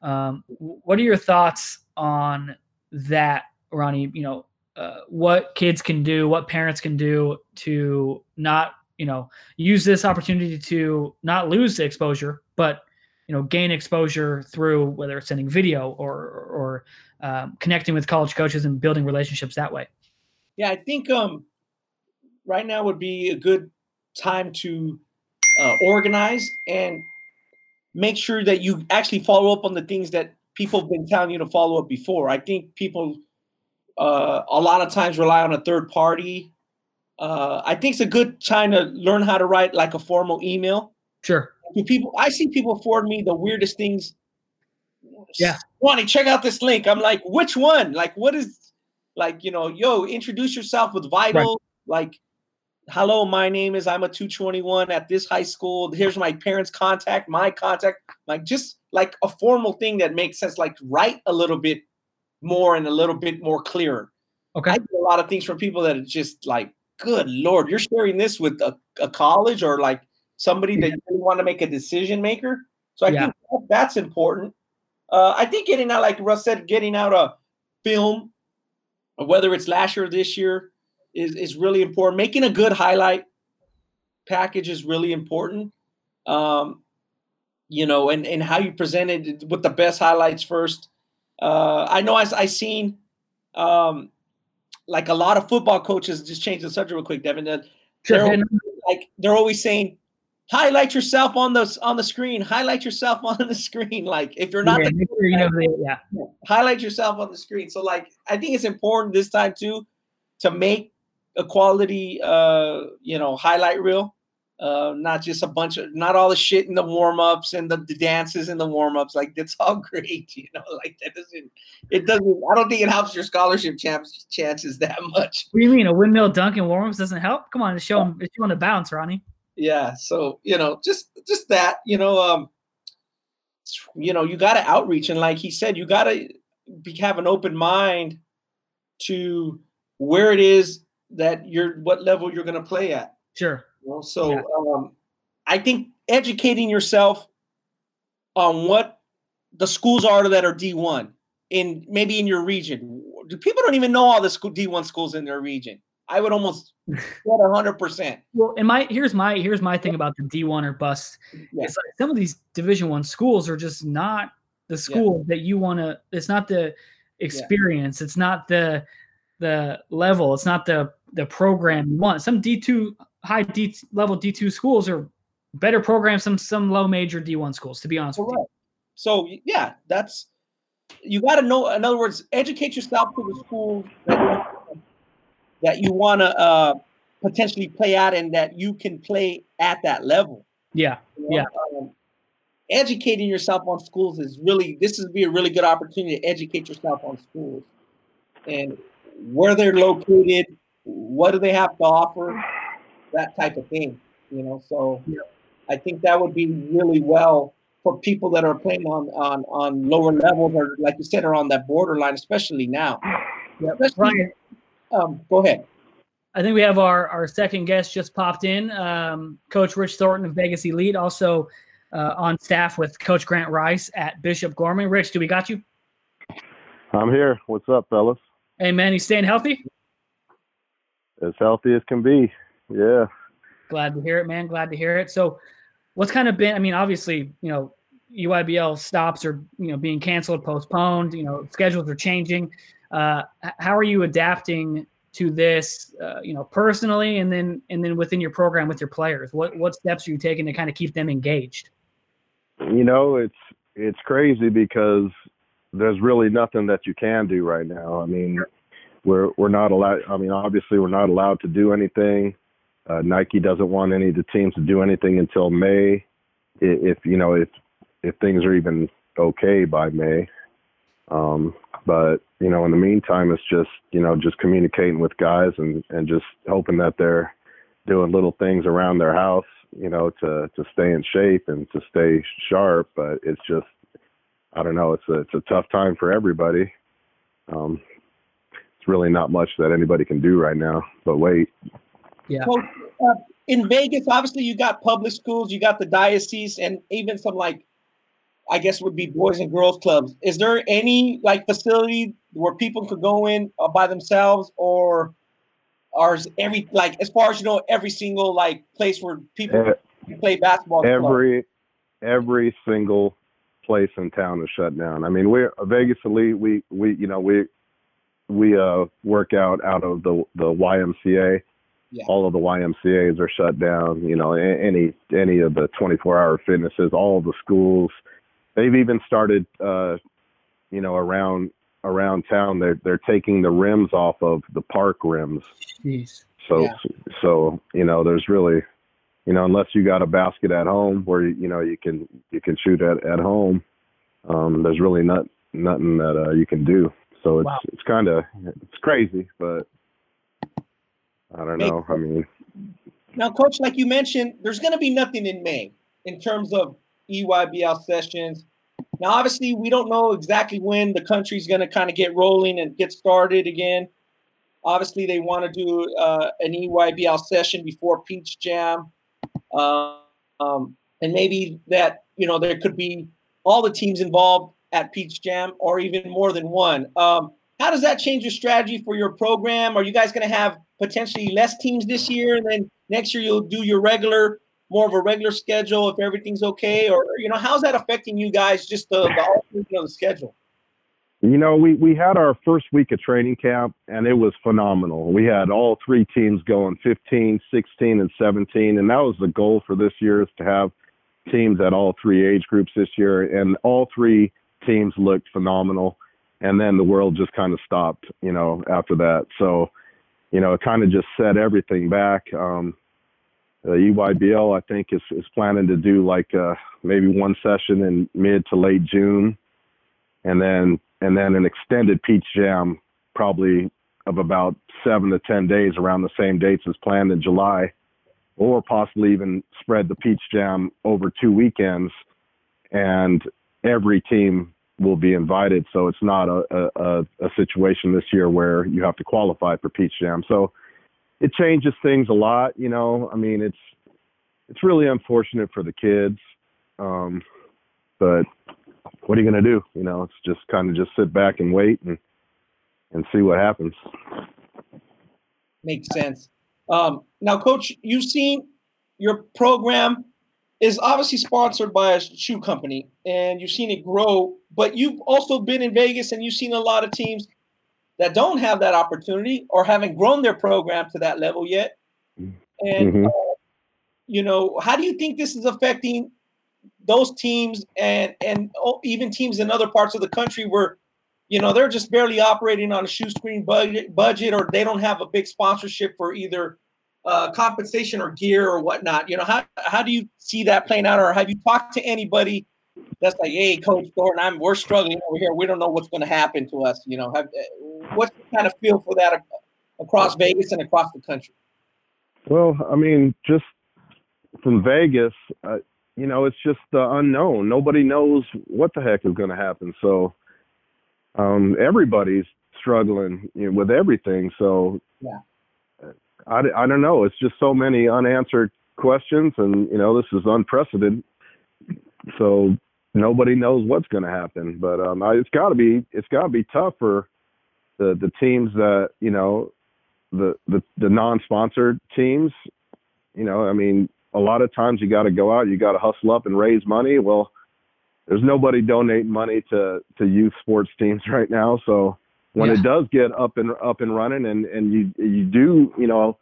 Um, what are your thoughts on that, Ronnie? You know, uh, what kids can do, what parents can do to not, you know, use this opportunity to not lose the exposure, but you know, gain exposure through whether it's sending video or or um, connecting with college coaches and building relationships that way. Yeah, I think um, right now would be a good time to uh, organize and make sure that you actually follow up on the things that people have been telling you to follow up before. I think people uh, a lot of times rely on a third party. Uh, I think it's a good time to learn how to write like a formal email. Sure. To people, I see people forward me the weirdest things. Yeah. Ronnie, check out this link. I'm like, which one? Like, what is, like, you know, yo, introduce yourself with Vital. Right. Like, hello, my name is I'm a 221 at this high school. Here's my parents' contact, my contact, like just like a formal thing that makes sense. Like write a little bit more and a little bit more clearer. Okay. I get a lot of things from people that are just like, good lord, you're sharing this with a, a college or like somebody that you want to make a decision maker. So I yeah. think that's important. Uh, I think getting out, like Russ said, getting out a film, whether it's last year or this year, is, is really important. Making a good highlight package is really important. Um, you know, and, and how you present it with the best highlights first. Uh, I know I, I seen um, like a lot of football coaches just change the subject real quick, Devin. They're, sure. like they're always saying, highlight yourself on the on the screen. Highlight yourself on the screen. Like if you're not, yeah, the, you know yeah, highlight yourself on the screen. So like I think it's important this time too to make a quality, uh, you know, highlight reel. Uh, not just a bunch of, not all the shit in the warm ups and the, the dances in the warm ups. Like that's all great, you know. Like that doesn't, it doesn't. I don't think it helps your scholarship chance, chances that much. What do you mean a windmill dunk and warm ups doesn't help? Come on, show them, show them the bounce, Ronnie. Yeah. So you know, just just that, you know, um, you know, you got to outreach and like he said, you got to be have an open mind to where it is that you're what level you're going to play at. Sure. You know? So yeah. um, I think educating yourself on what the schools are that are D1 in maybe in your region. Do people don't even know all the school, D1 schools in their region. I would almost get hundred percent. Well, and my here's my here's my thing about the D1 or bust. Yeah. It's like some of these Division One schools are just not the school yeah. that you want to. It's not the experience. Yeah. It's not the the level. It's not the the program you want. Some D two high D level D two schools are better programs Some some low major D one schools. To be honest Correct. with you. So yeah, that's you got to know. In other words, educate yourself to the school that, that you want to uh, potentially play at and that you can play at that level. Yeah, you know? yeah. Um, educating yourself on schools is really this is be a really good opportunity to educate yourself on schools and where they're located, what do they have to offer, that type of thing. You know, so yeah. I think that would be really well for people that are playing on on on lower levels or like you said are on that borderline, especially now. Yeah, Ryan, um, go ahead. I think we have our, our second guest just popped in. Um, Coach Rich Thornton of Vegas Elite, also uh, on staff with Coach Grant Rice at Bishop Gorman. Rich, do we got you? I'm here. What's up, fellas? Hey, man, you staying healthy? as healthy as can be. Yeah. Glad to hear it, man. Glad to hear it. So, what's kind of been? I mean, obviously, you know, EYBL stops are you know being canceled, postponed. You know, schedules are changing. Uh, how are you adapting to this? Uh, you know, personally, and then and then within your program with your players. What what steps are you taking to kind of keep them engaged? You know, it's it's crazy because there's really nothing that you can do right now. I mean, we're we're not allowed. I mean, obviously, we're not allowed to do anything. Uh, Nike doesn't want any of the teams to do anything until May, if you know if if things are even okay by May. Um, but you know, in the meantime, it's just you know just communicating with guys and and just hoping that they're doing little things around their house, you know, to to stay in shape and to stay sharp. But it's just I don't know. It's a it's a tough time for everybody. Um, it's really not much that anybody can do right now but wait. Yeah. So, uh, in Vegas, obviously, you got public schools, you got the diocese, and even some like I guess would be boys and girls clubs. Is there any like facility where people could go in uh, by themselves, or or is every like as far as you know, every single like place where people uh, play basketball? Every every single place in town is shut down. I mean, we're Vegas Elite. We we you know we we uh work out out of the the YMCA. Yeah. All of the YMCA's are shut down. You know, any any of the 24-hour fitnesses, all of the schools. They've even started, uh, you know, around around town. They're they're taking the rims off of the park rims. Jeez. So yeah. so you know, there's really, you know, unless you got a basket at home where you know you can you can shoot at at home. Um, there's really not nothing that uh, you can do. So it's wow. it's kind of it's crazy, but I don't know. I mean, now, coach, like you mentioned, there's going to be nothing in May in terms of EYBL sessions. Now, obviously, we don't know exactly when the country's going to kind of get rolling and get started again. Obviously, they want to do uh, an EYBL session before Peach Jam, uh, um, and maybe that you know there could be all the teams involved at Peach Jam, or even more than one. Um, how does that change your strategy for your program? Are you guys going to have potentially less teams this year, and then next year you'll do your regular, more of a regular schedule if everything's okay? Or you know, how's that affecting you guys? Just the, the, the schedule. You know, we, we had our first week of training camp and it was phenomenal. We had all three teams going 15, 16, and 17. And that was the goal for this year is to have teams at all three age groups this year. And all three teams looked phenomenal. And then the world just kind of stopped, you know, after that. So you know, it kind of just set everything back. Um, the EYBL, I think, is, is planning to do like uh, maybe one session in mid to late June, and then and then an extended Peach Jam, probably of about seven to ten days around the same dates as planned in July, or possibly even spread the Peach Jam over two weekends, and every team will be invited. So it's not a, a, a situation this year where you have to qualify for Peach Jam. So it changes things a lot. You know, I mean, it's it's really unfortunate for the kids, um, but what are you going to do? You know, it's just kind of just sit back and wait and and see what happens. Makes sense. Um, now, Coach, you've seen your program is obviously sponsored by a shoe company and you've seen it grow, but you've also been in Vegas and you've seen a lot of teams that don't have that opportunity or haven't grown their program to that level yet. And, mm-hmm. uh, you know, how do you think this is affecting those teams and, and even teams in other parts of the country where, you know, they're just barely operating on a shoestring budget, budget or they don't have a big sponsorship for either uh, compensation or gear or whatnot? You know, how how do you see that playing out, or have you talked to anybody that's like, hey, Coach Thornton, I'm we're struggling over here. We don't know what's going to happen to us. You know, have, what's the kind of feel for that across Vegas and across the country? Well, I mean, just from Vegas, uh, you know, it's just the unknown. Nobody knows what the heck is going to happen. So um, everybody's struggling you know, with everything. So yeah. I, I don't know. It's just so many unanswered questions, and you know this is unprecedented. So nobody knows what's going to happen. But um, I, it's got to be it's got to be tough for the the teams that you know the the the non-sponsored teams. You know, I mean, a lot of times you got to go out, you got to hustle up and raise money. Well, there's nobody donating money to to youth sports teams right now, so when yeah. it does get up and up and running and and you you do you know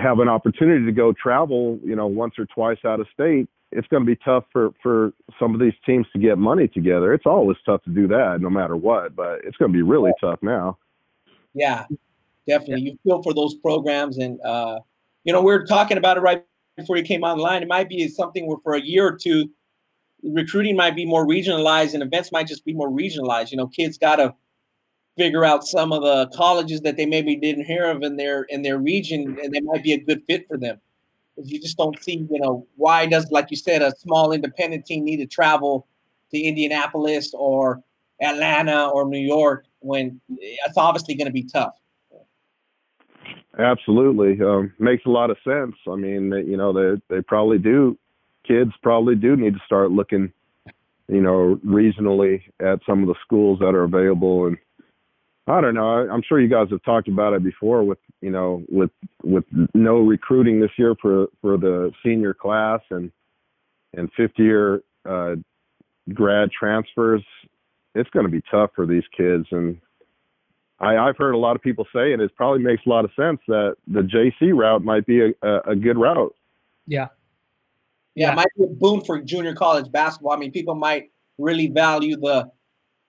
have an opportunity to go travel you know once or twice out of state it's going to be tough for for some of these teams to get money together. It's always tough to do that no matter what but it's going to be really tough now. Yeah definitely. You feel for those programs and uh you know we are talking about it right before you came online. It might be something where for a year or two recruiting might be more regionalized and events might just be more regionalized. You know kids got to figure out some of the colleges that they maybe didn't hear of in their in their region, and they might be a good fit for them. Because you just don't see, you know, why does like you said, a small independent team need to travel to Indianapolis or Atlanta or New York when it's obviously going to be tough. Absolutely, um, makes a lot of sense. I mean, you know, they they probably do. Kids probably do need to start looking you know, regionally at some of the schools that are available. And I don't know. I, I'm sure you guys have talked about it before with, you know, with with no recruiting this year for for the senior class and and fifth year uh, grad transfers. It's going to be tough for these kids, and I, I've heard a lot of people say, and it probably makes a lot of sense that the JC route might be a, a, a good route. Yeah. Yeah, it might be a boon for junior college basketball. I mean, people might really value the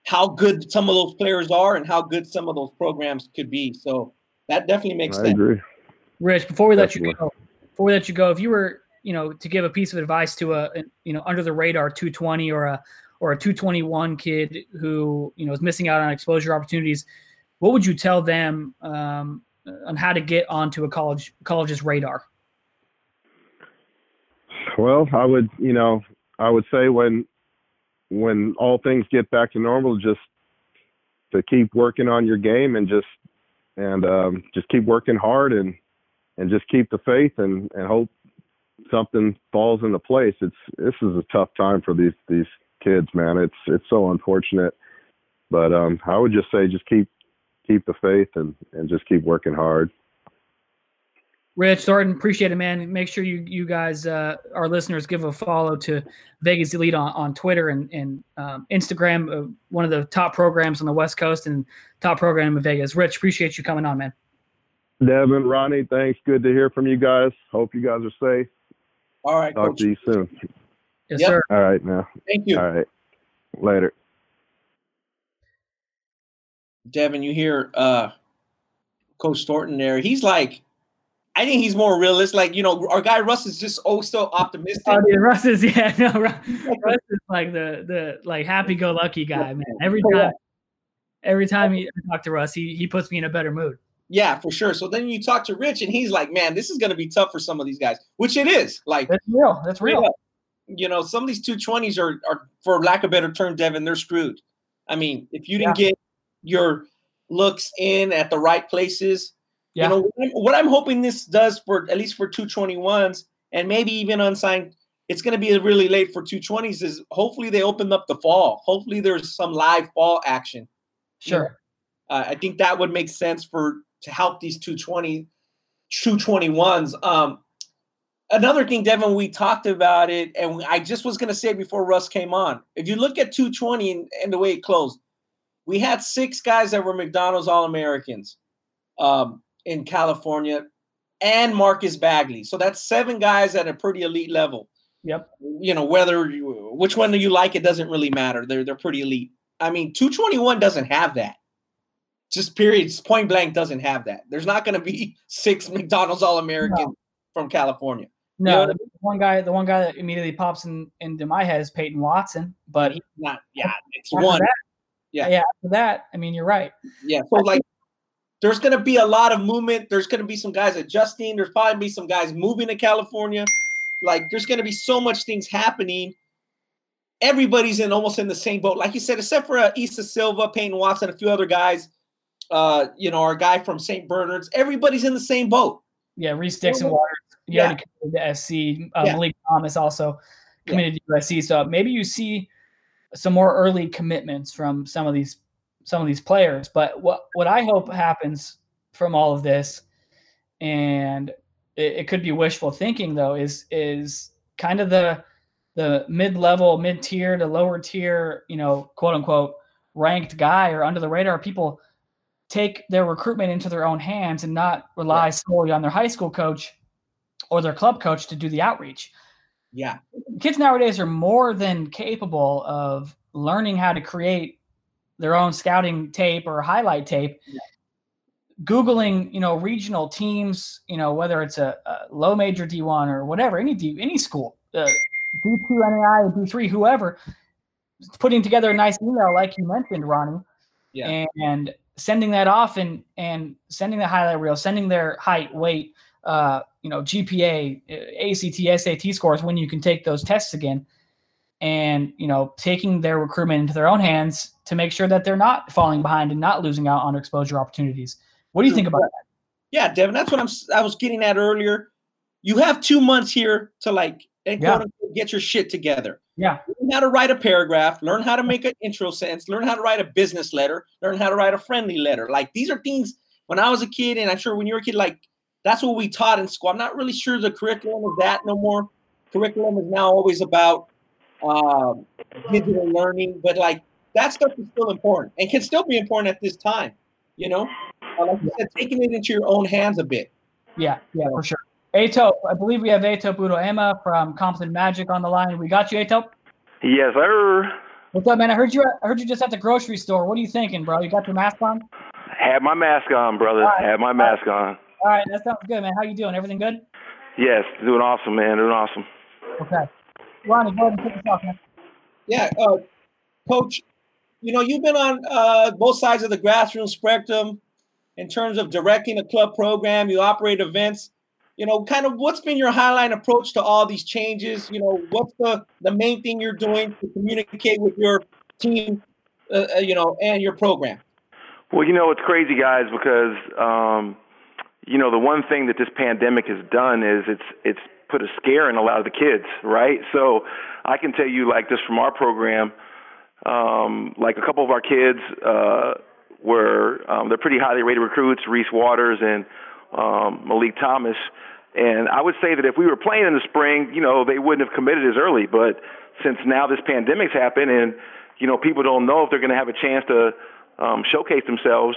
how good some of those players are and how good some of those programs could be. So that definitely makes I sense. agree. Rich, before we let you go, before we let you go, if you were, you know, to give a piece of advice to a, you know, under the radar 220 or a or a 221 kid who, you know, is missing out on exposure opportunities, what would you tell them um, on how to get onto a college college's radar? Well, I would, you know, I would say when when all things get back to normal, just to keep working on your game and just and um, just keep working hard and and just keep the faith and and hope something falls into place. It's this is a tough time for these these kids, man. It's it's so unfortunate, but um, I would just say just keep keep the faith and and just keep working hard. Rich Thornton, appreciate it, man. Make sure you you guys, uh, our listeners, give a follow to Vegas Elite on, on Twitter and and um, Instagram. Uh, one of the top programs on the West Coast and top program in Vegas. Rich, appreciate you coming on, man. Devin, Ronnie, thanks. Good to hear from you guys. Hope you guys are safe. All right, Talk coach. to you soon. Yes, Yep. sir. All right, now. Thank you. All right. Later. Devin, you hear uh Coach Thornton there. He's like, I think he's more realistic. Like, you know, our guy Russ is just oh so optimistic. Oh, dude, Russ is yeah, no, Russ, Russ is like the the like happy go lucky guy, man. Every oh, time, every time he I talk to Russ, he he puts me in a better mood. Yeah, for sure. So then you talk to Rich and he's like, man, this is gonna be tough for some of these guys, which it is. Like That's real. That's real. you know, some of these 220s are, are for lack of better term, Devin, they're screwed. I mean, if you didn't get your looks in at the right places, Yeah. you know, what I'm, what I'm hoping this does for at least for 221s and maybe even unsigned, it's going to be really late for 220s is hopefully they open up the fall. Hopefully there's some live fall action. Sure. Uh, I think that would make sense for to help these 220 221s. Um, another thing, Devin, we talked about it, and I just was going to say before Russ came on. If you look at 220 and, and the way it closed, we had six guys that were McDonald's All Americans um, in California, and Marcus Bagley. So that's seven guys at a pretty elite level. Yep. You know whether you, which one do you like, it doesn't really matter. They're they're pretty elite. I mean, 221 doesn't have that. Just periods, Point blank doesn't have that. There's not going to be six McDonald's All Americans from California. No, Yeah. the one guy, the one guy that immediately pops in into my head is Peyton Watson. But He's not. Yeah, it's one. that- Yeah. yeah. After that, I mean, you're right. Yeah. So like, there's going to be a lot of movement. There's going to be some guys adjusting. There's probably be some guys moving to California. Like, there's going to be so much things happening. Everybody's in almost in the same boat, like you said, except for uh, Issa Silva, Peyton Watson, a few other guys. Uh, you know, our guy from St. Bernard's. Everybody's in the same boat. Yeah, Reese Dixon Waters. He Yeah. committed to SC. Uh, Yeah. Malik Thomas also committed to USC. So maybe you see some more early commitments from some of these some of these players. But what what I hope happens from all of this, and it, it could be wishful thinking though, is is kind of the the mid level, mid tier to lower tier, you know, quote unquote ranked guy or under the radar people take their recruitment into their own hands and not rely Yeah. solely on their high school coach or their club coach to do the outreach. Yeah. Kids nowadays are more than capable of learning how to create their own scouting tape or highlight tape. Yeah. Googling, you know, regional teams, you know, whether it's a, a low major D1 or whatever, any D, any school, uh, D2 NAI, D3, whoever, putting together a nice email like you mentioned, Ronnie, Yeah. and sending that off and and sending the highlight reel, sending their height, weight, uh, you know, GPA, ACT, SAT scores when you can take those tests again, and you know, taking their recruitment into their own hands to make sure that they're not falling behind and not losing out on exposure opportunities. What do you think about that? Yeah, Devin, that's what I'm. I was getting at earlier. You have two months here to like and Yeah. unquote, get your shit together. Yeah. Learn how to write a paragraph, learn how to make an intro sentence, learn how to write a business letter, learn how to write a friendly letter. Like these are things when I was a kid, and I'm sure when you were a kid, like that's what we taught in school. I'm not really sure the curriculum is that no more. Curriculum is now always about um, digital learning, but like that stuff is still important and can still be important at this time. You know, uh, like you said, taking it into your own hands a bit. Yeah, yeah, for sure. Etop, I believe we have Etop Udo-Ema from Compton Magic on the line. We got you, Ato. Yes, sir. What's up, man? I heard you. I heard you just at the grocery store. What are you thinking, bro? You got your mask on? Had my mask on, brother. Right. Had my mask on. All right, that sounds good, man. How you doing? Everything good? Yes, doing awesome, man. Doing awesome. Okay. Ronnie, go ahead and kick us off, man. Yeah, uh, coach. You know, you've been on uh, both sides of the grassroots spectrum in terms of directing a club program. You operate events. You know, kind of what's been your highline approach to all these changes? You know, what's the the main thing you're doing to communicate with your team? Uh, uh, you know, and your program. Well, you know, it's crazy, guys, because um, you know the one thing that this pandemic has done is it's it's put a scare in a lot of the kids, right? So I can tell you, like, just from our program, um, like a couple of our kids uh, were um, they're pretty highly rated recruits, Reese Waters and um, Malik Thomas. And I would say that if we were playing in the spring, you know, they wouldn't have committed as early. But since now this pandemic's happened and, you know, people don't know if they're going to have a chance to um, showcase themselves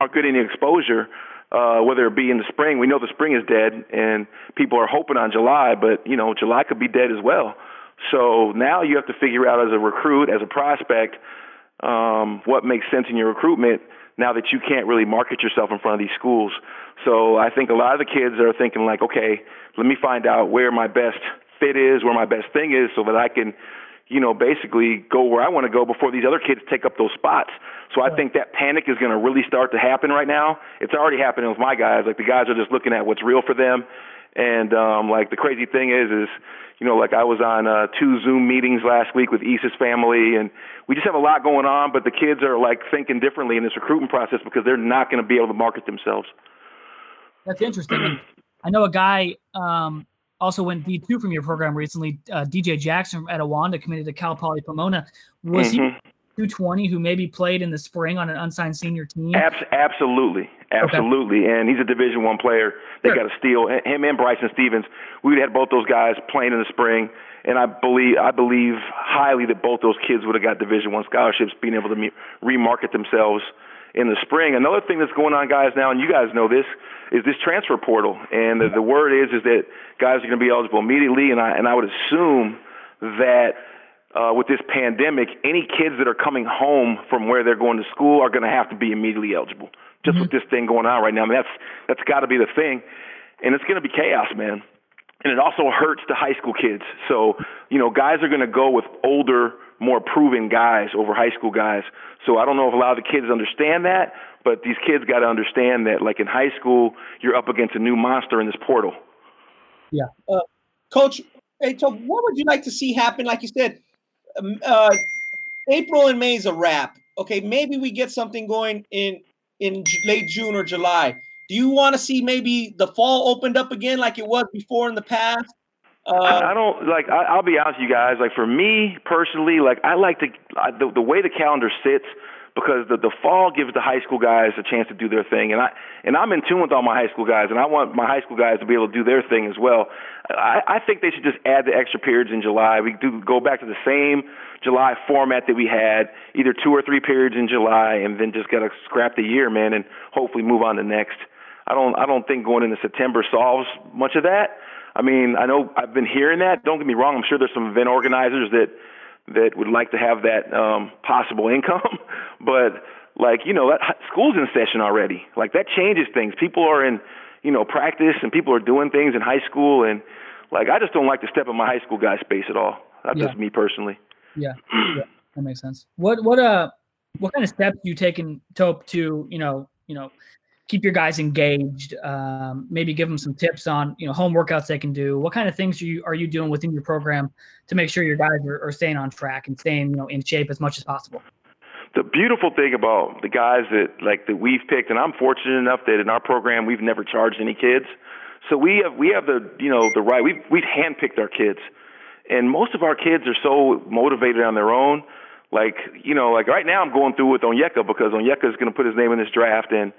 or get any exposure, uh, whether it be in the spring. We know the spring is dead and people are hoping on July, but, you know, July could be dead as well. So now you have to figure out as a recruit, as a prospect, um, what makes sense in your recruitment now that you can't really market yourself in front of these schools. So I think a lot of the kids are thinking like, okay, let me find out where my best fit is, where my best thing is, so that I can, you know, basically go where I want to go before these other kids take up those spots. So I think that panic is going to really start to happen right now. It's already happening with my guys. Like the guys are just looking at what's real for them. And um, like the crazy thing is, is you know, like I was on uh, two Zoom meetings last week with Issa's family, and we just have a lot going on. But the kids are like thinking differently in this recruitment process because they're not going to be able to market themselves. That's interesting. I know a guy um, also went D two from your program recently. Uh, DJ Jackson at Etiwanda committed to Cal Poly Pomona. Was Mhm. he 220 who maybe played in the spring on an unsigned senior team? Abs- absolutely, absolutely, and he's a Division One player. They Sure. got a steal. Him and Bryson Stevens. We would have had both those guys playing in the spring, and I believe I believe highly that both those kids would have got Division One scholarships, being able to me- remarket themselves in the spring. Another thing that's going on, guys, now, and you guys know this, is this transfer portal, and the, the word is is that guys are going to be eligible immediately, and I and I would assume that uh, with this pandemic, any kids that are coming home from where they're going to school are going to have to be immediately eligible. Just with this thing going on right now, I mean that's that's got to be the thing, and it's going to be chaos, man. And it also hurts the high school kids. So you know, guys are going to go with older, more proven guys over high school guys. So I don't know if a lot of the kids understand that, but these kids got to understand that, like in high school, you're up against a new monster in this portal. Yeah. Coach, hey, so what would you like to see happen? Like you said, um, uh, April and May is a wrap. Okay, maybe we get something going in in late June or July. Do you want to see maybe the fall opened up again like it was before in the past? Uh, I I don't like. I, I'll be honest, with you guys. Like for me personally, like I like to I, the the way the calendar sits because the the fall gives the high school guys a chance to do their thing, and I and I'm in tune with all my high school guys, and I want my high school guys to be able to do their thing as well. I, I think they should just add the extra periods in July. We do go back to the same July format that we had, either two or three periods in July, and then just gotta scrap the year, man, and hopefully move on to next. I don't I don't think going into September solves much of that. I mean, I know I've been hearing that. Don't get me wrong. I'm sure there's some event organizers that that would like to have that um, possible income, but like you know, that school's in session already. Like that changes things. People are in you know practice and people are doing things in high school, and like I just don't like to step in my high school guy space at all. That's Yeah. just me personally. Yeah, yeah, that makes sense. What what uh what kind of steps you taking Tope to you know you know keep your guys engaged? Um, maybe give them some tips on you know home workouts they can do. What kind of things are you are you doing within your program to make sure your guys are, are staying on track and staying you know in shape as much as possible? the beautiful thing about the guys that like that we've picked, and I'm fortunate enough that in our program we've never charged any kids, so we have we have the you know the right we've we've handpicked our kids, and most of our kids are so motivated on their own. Like you know, like right now I'm going through with Onyeka because Onyeka is going to put his name in this draft, and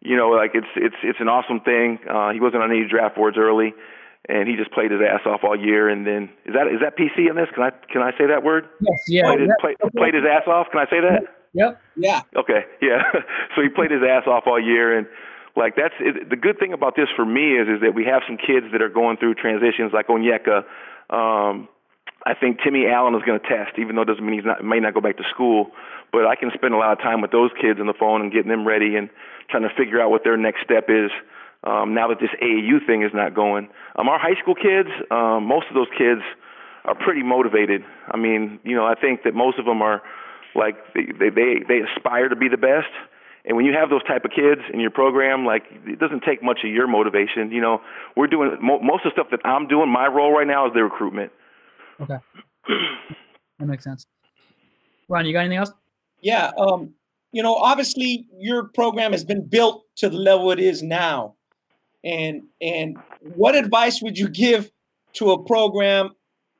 you know, like it's it's it's an awesome thing. Uh, he wasn't on any draft boards early, and he just played his ass off all year. And then is that is that PC in this? Can I can I say that word? Yes, yeah. Played, his, play, played his ass off. Can I say that? Yep. Yeah. Okay. Yeah. so he played his ass off all year, and like that's it, the good thing about this for me is is that we have some kids that are going through transitions like Onyeka. Um, I think Timmy Allen is going to test, even though it doesn't mean he's not may not go back to school. But I can spend a lot of time with those kids on the phone and getting them ready and trying to figure out what their next step is. Um, now that this AAU thing is not going, um, our high school kids, um, most of those kids are pretty motivated. I mean, you know, I think that most of them are like they they they aspire to be the best. And when you have those type of kids in your program, like it doesn't take much of your motivation. You know, we're doing mo- most of the stuff that I'm doing. My role right now is the recruitment. Okay. that makes sense. Ron, you got anything else? Yeah. Um, you know, obviously your program has been built to the level it is now. And and what advice would you give to a program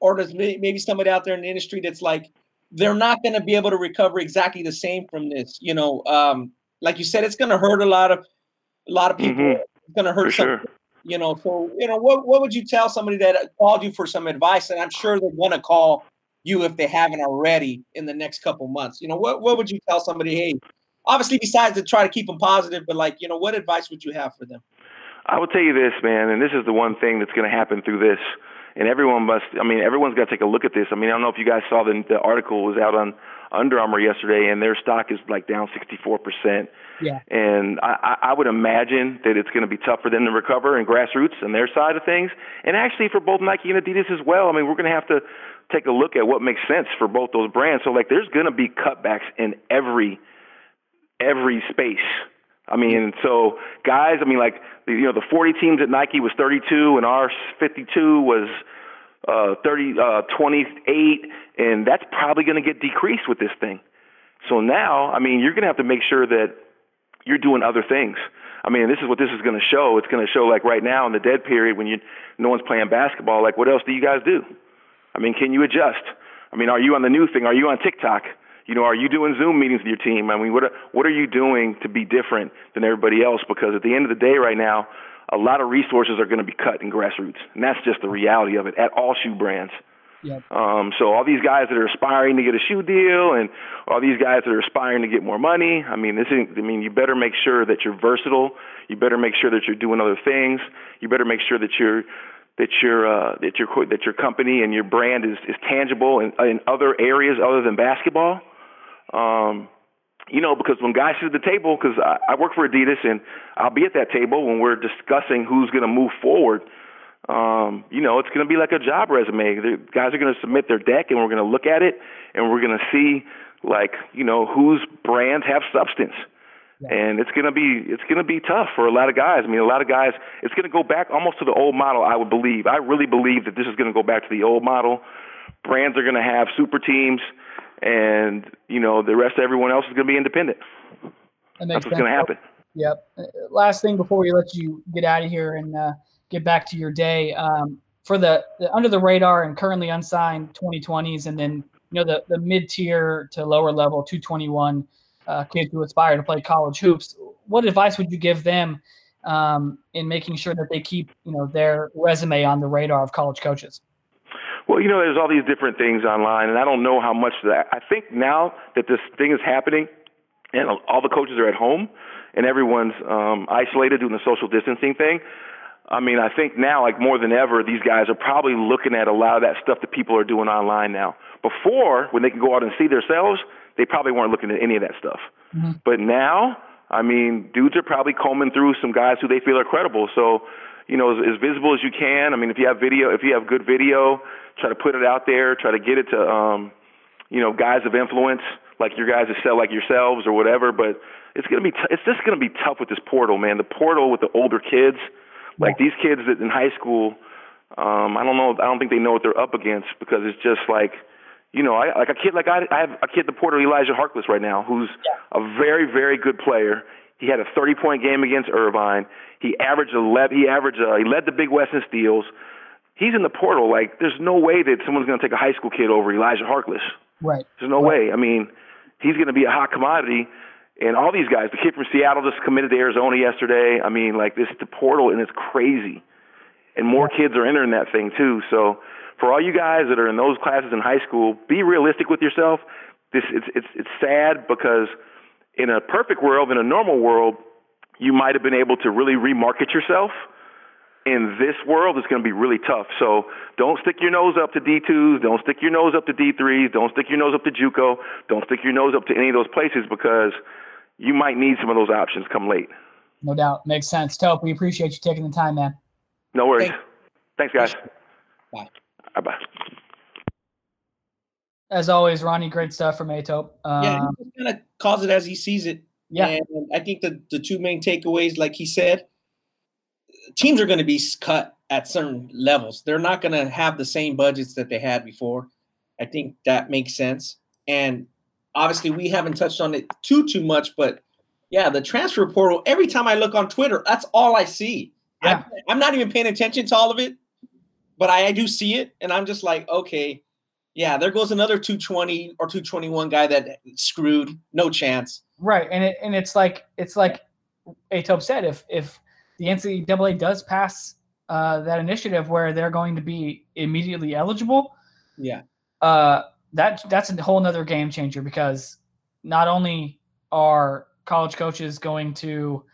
or does maybe somebody out there in the industry that's like they're not going to be able to recover exactly the same from this? You know, um, like you said, it's going to hurt a lot of a lot of people. Mhm. It's going to hurt For some sure. You know so you know what what would you tell somebody that called you for some advice and i'm sure they're going to call you if they haven't already in the next couple months you know what what would you tell somebody hey obviously besides to try to keep them positive but like you know what advice would you have for them I will tell you this, man, and this is the one thing that's going to happen through this. And everyone must, I mean, everyone's got to take a look at this. I mean, I don't know if you guys saw the, the article was out on Under Armour yesterday, and their stock is like down 64%. Yeah. And I, I I would imagine that it's going to be tough for them to recover in grassroots and their side of things. And actually for both Nike and Adidas as well. I mean, we're going to have to take a look at what makes sense for both those brands. So, like, there's going to be cutbacks in every every space. I mean, so guys, I mean, like you know, the 40 teams at Nike was 32, and our 52 was uh, 30, uh, 28, and that's probably going to get decreased with this thing. So now, I mean, you're going to have to make sure that you're doing other things. I mean, this is what this is going to show. It's going to show like right now in the dead period when you no one's playing basketball. Like, what else do you guys do? I mean, can you adjust? I mean, are you on the new thing? Are you on TikTok? You know, are you doing Zoom meetings with your team? I mean, what are, what are you doing to be different than everybody else? Because at the end of the day, right now, a lot of resources are going to be cut in grassroots, and that's just the reality of it at all shoe brands. Yep. Um, so all these guys that are aspiring to get a shoe deal, and all these guys that are aspiring to get more money. I mean, this is. I mean, you better make sure that you're versatile. You better make sure that you're doing other things. You better make sure that you're that your uh, that your that your company and your brand is is tangible in, in other areas other than basketball. Um, you know, because when guys sit at the table, because I, I work for Adidas and I'll be at that table when we're discussing who's going to move forward. Um, you know, it's going to be like a job resume. The guys are going to submit their deck, and we're going to look at it, and we're going to see, like, you know, whose brands have substance. And it's gonna be it's gonna be tough for a lot of guys. I mean, a lot of guys. It's gonna go back almost to the old model. I would believe. I really believe that this is gonna go back to the old model. Brands are gonna have super teams, and you know the rest of everyone else is gonna be independent. That That's what's gonna happen. Yep. Last thing before we let you get out of here and uh, get back to your day, um, for the, the under the radar and currently unsigned 2020s, and then you know the the mid tier to lower level 221 uh, kids who aspire to play college hoops. What advice would you give them um, in making sure that they keep you know their resume on the radar of college coaches? Well, you know, there's all these different things online, and I don't know how much that. I think now that this thing is happening, and all the coaches are at home, and everyone's um, isolated doing the social distancing thing. I mean, I think now, like more than ever, these guys are probably looking at a lot of that stuff that people are doing online now. Before, when they can go out and see themselves, they probably weren't looking at any of that stuff. Mhm. But now, I mean, dudes are probably combing through some guys who they feel are credible. So, you know, as, as visible as you can. I mean, if you have video, if you have good video, try to put it out there. Try to get it to, um, you know, guys of influence like your guys that sell like yourselves or whatever. But it's gonna be, t- it's just gonna be tough with this portal, man. The portal with the older kids, like these kids that in high school. Um, I don't know. I don't think they know what they're up against because it's just like, you know, I like a kid like I, I have a kid, the portal Elijah Harkless right now, who's a very, very good player. He had a 30 point game against Irvine. He averaged 11. He averaged. Uh, he led the Big West in steals. He's in the portal. Like, there's no way that someone's going to take a high school kid over Elijah Harkless. Right. There's no right. way. I mean, he's going to be a hot commodity. And all these guys, the kid from Seattle just committed to Arizona yesterday. I mean, like this the portal and it's crazy. And more kids are entering that thing too. So for all you guys that are in those classes in high school, be realistic with yourself. This it's it's it's sad because in a perfect world, in a normal world, you might have been able to really remarket yourself. In this world, it's going to be really tough. So don't stick your nose up to D2s. Don't stick your nose up to D3s. Don't stick your nose up to JUCO. Don't stick your nose up to any of those places because you might need some of those options come late. No doubt. Makes sense. Tope, we appreciate you taking the time, man. No worries. Thanks, guys. Bye. Bye bye. As always, Ronnie, great stuff from Etop. Um, yeah, he kind of calls it as he sees it. Yeah. And I think the, the two main takeaways, like he said, teams are going to be cut at certain levels. They're not going to have the same budgets that they had before. I think that makes sense. And obviously, we haven't touched on it too too much, but yeah, the transfer portal. Every time I look on Twitter, that's all I see. Yeah. I, I'm not even paying attention to all of it, but I, I do see it, and I'm just like, okay, yeah, there goes another 220 or 221 guy that screwed. No chance. Right, and it, and it's like it's like Etop said, if if the NCAA does pass uh, that initiative where they're going to be immediately eligible, Yeah. uh, that that's a whole nother game changer because not only are college coaches going to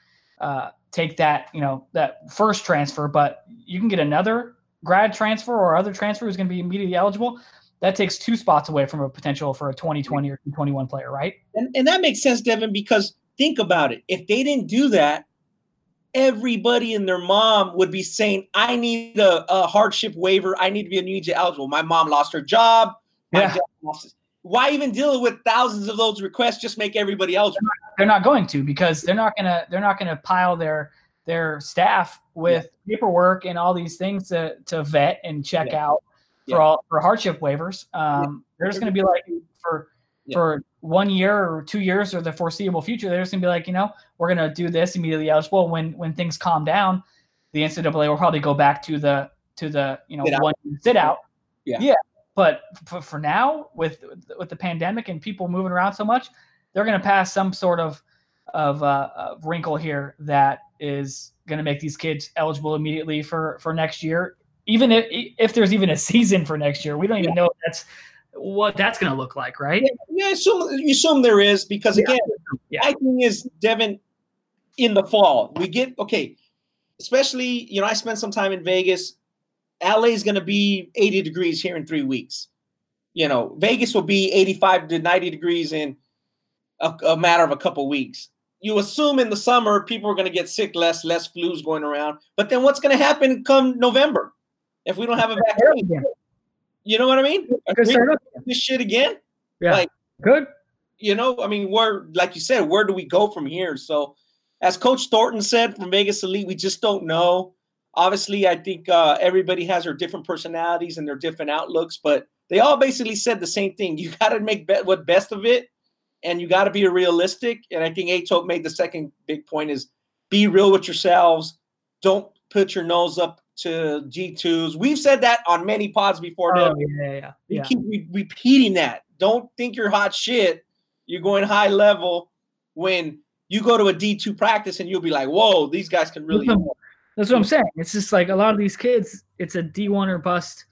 uh, take that you know that first transfer, but you can get another grad transfer or other transfer who's going to be immediately eligible. That takes two spots away from a potential for a 2020 or 2021 player, right? And, and that makes sense, Devin, because think about it. If they didn't do that, everybody and their mom would be saying, I need a, a hardship waiver. I need to be a immediately eligible. My mom lost her job. Yeah. dad lost his- Why even deal with thousands of those requests? Just make everybody else. They're not going to because they're not gonna they're not gonna pile their their staff with paperwork and all these things to to vet and check Yeah. out for Yeah. all for hardship waivers. Um, They're just gonna be like for Yeah. for one year or two years or the foreseeable future. They're just gonna be like, you know, we're gonna do this immediately eligible. When when things calm down, the NCAA will probably go back to the to the you know Sit out. one sit out. Yeah. Yeah. But for, for now, with with the pandemic and people moving around so much, they're going to pass some sort of of uh, wrinkle here that is going to make these kids eligible immediately for for next year. Even if if there's even a season for next year, we don't even know if that's what that's going to look like, right? Yeah, yeah, assume you assume there is because Yeah. again, Yeah. my thing is Devin in the fall. We get okay, especially you know I spent some time in Vegas. LA is going to be 80 degrees here in three weeks. You know, Vegas will be 85 to 90 degrees in a, a matter of a couple weeks. You assume in the summer people are going to get sick less, less flus going around. But then what's going to happen come November if we don't have a vaccine? You know what I mean? This shit again Yeah. Like- Good. you know, I mean, where, like you said, where do we go from here? So, as Coach Thornton said from Vegas Elite, we just don't know. Obviously, I think uh, everybody has their different personalities and their different outlooks, but they all basically said the same thing. You got to make be- what best of it, and you got to be realistic. And I think Etop made the second big point is be real with yourselves. Don't put your nose up to D2s. We've said that on many pods before. Oh, yeah, yeah, We yeah. keep re- repeating that. Don't think you're hot shit. You're going high level when you go to a D2 practice and you'll be like, whoa, these guys can really. That's what- I'm saying. It's just like a lot of these kids, it's a D1 or bust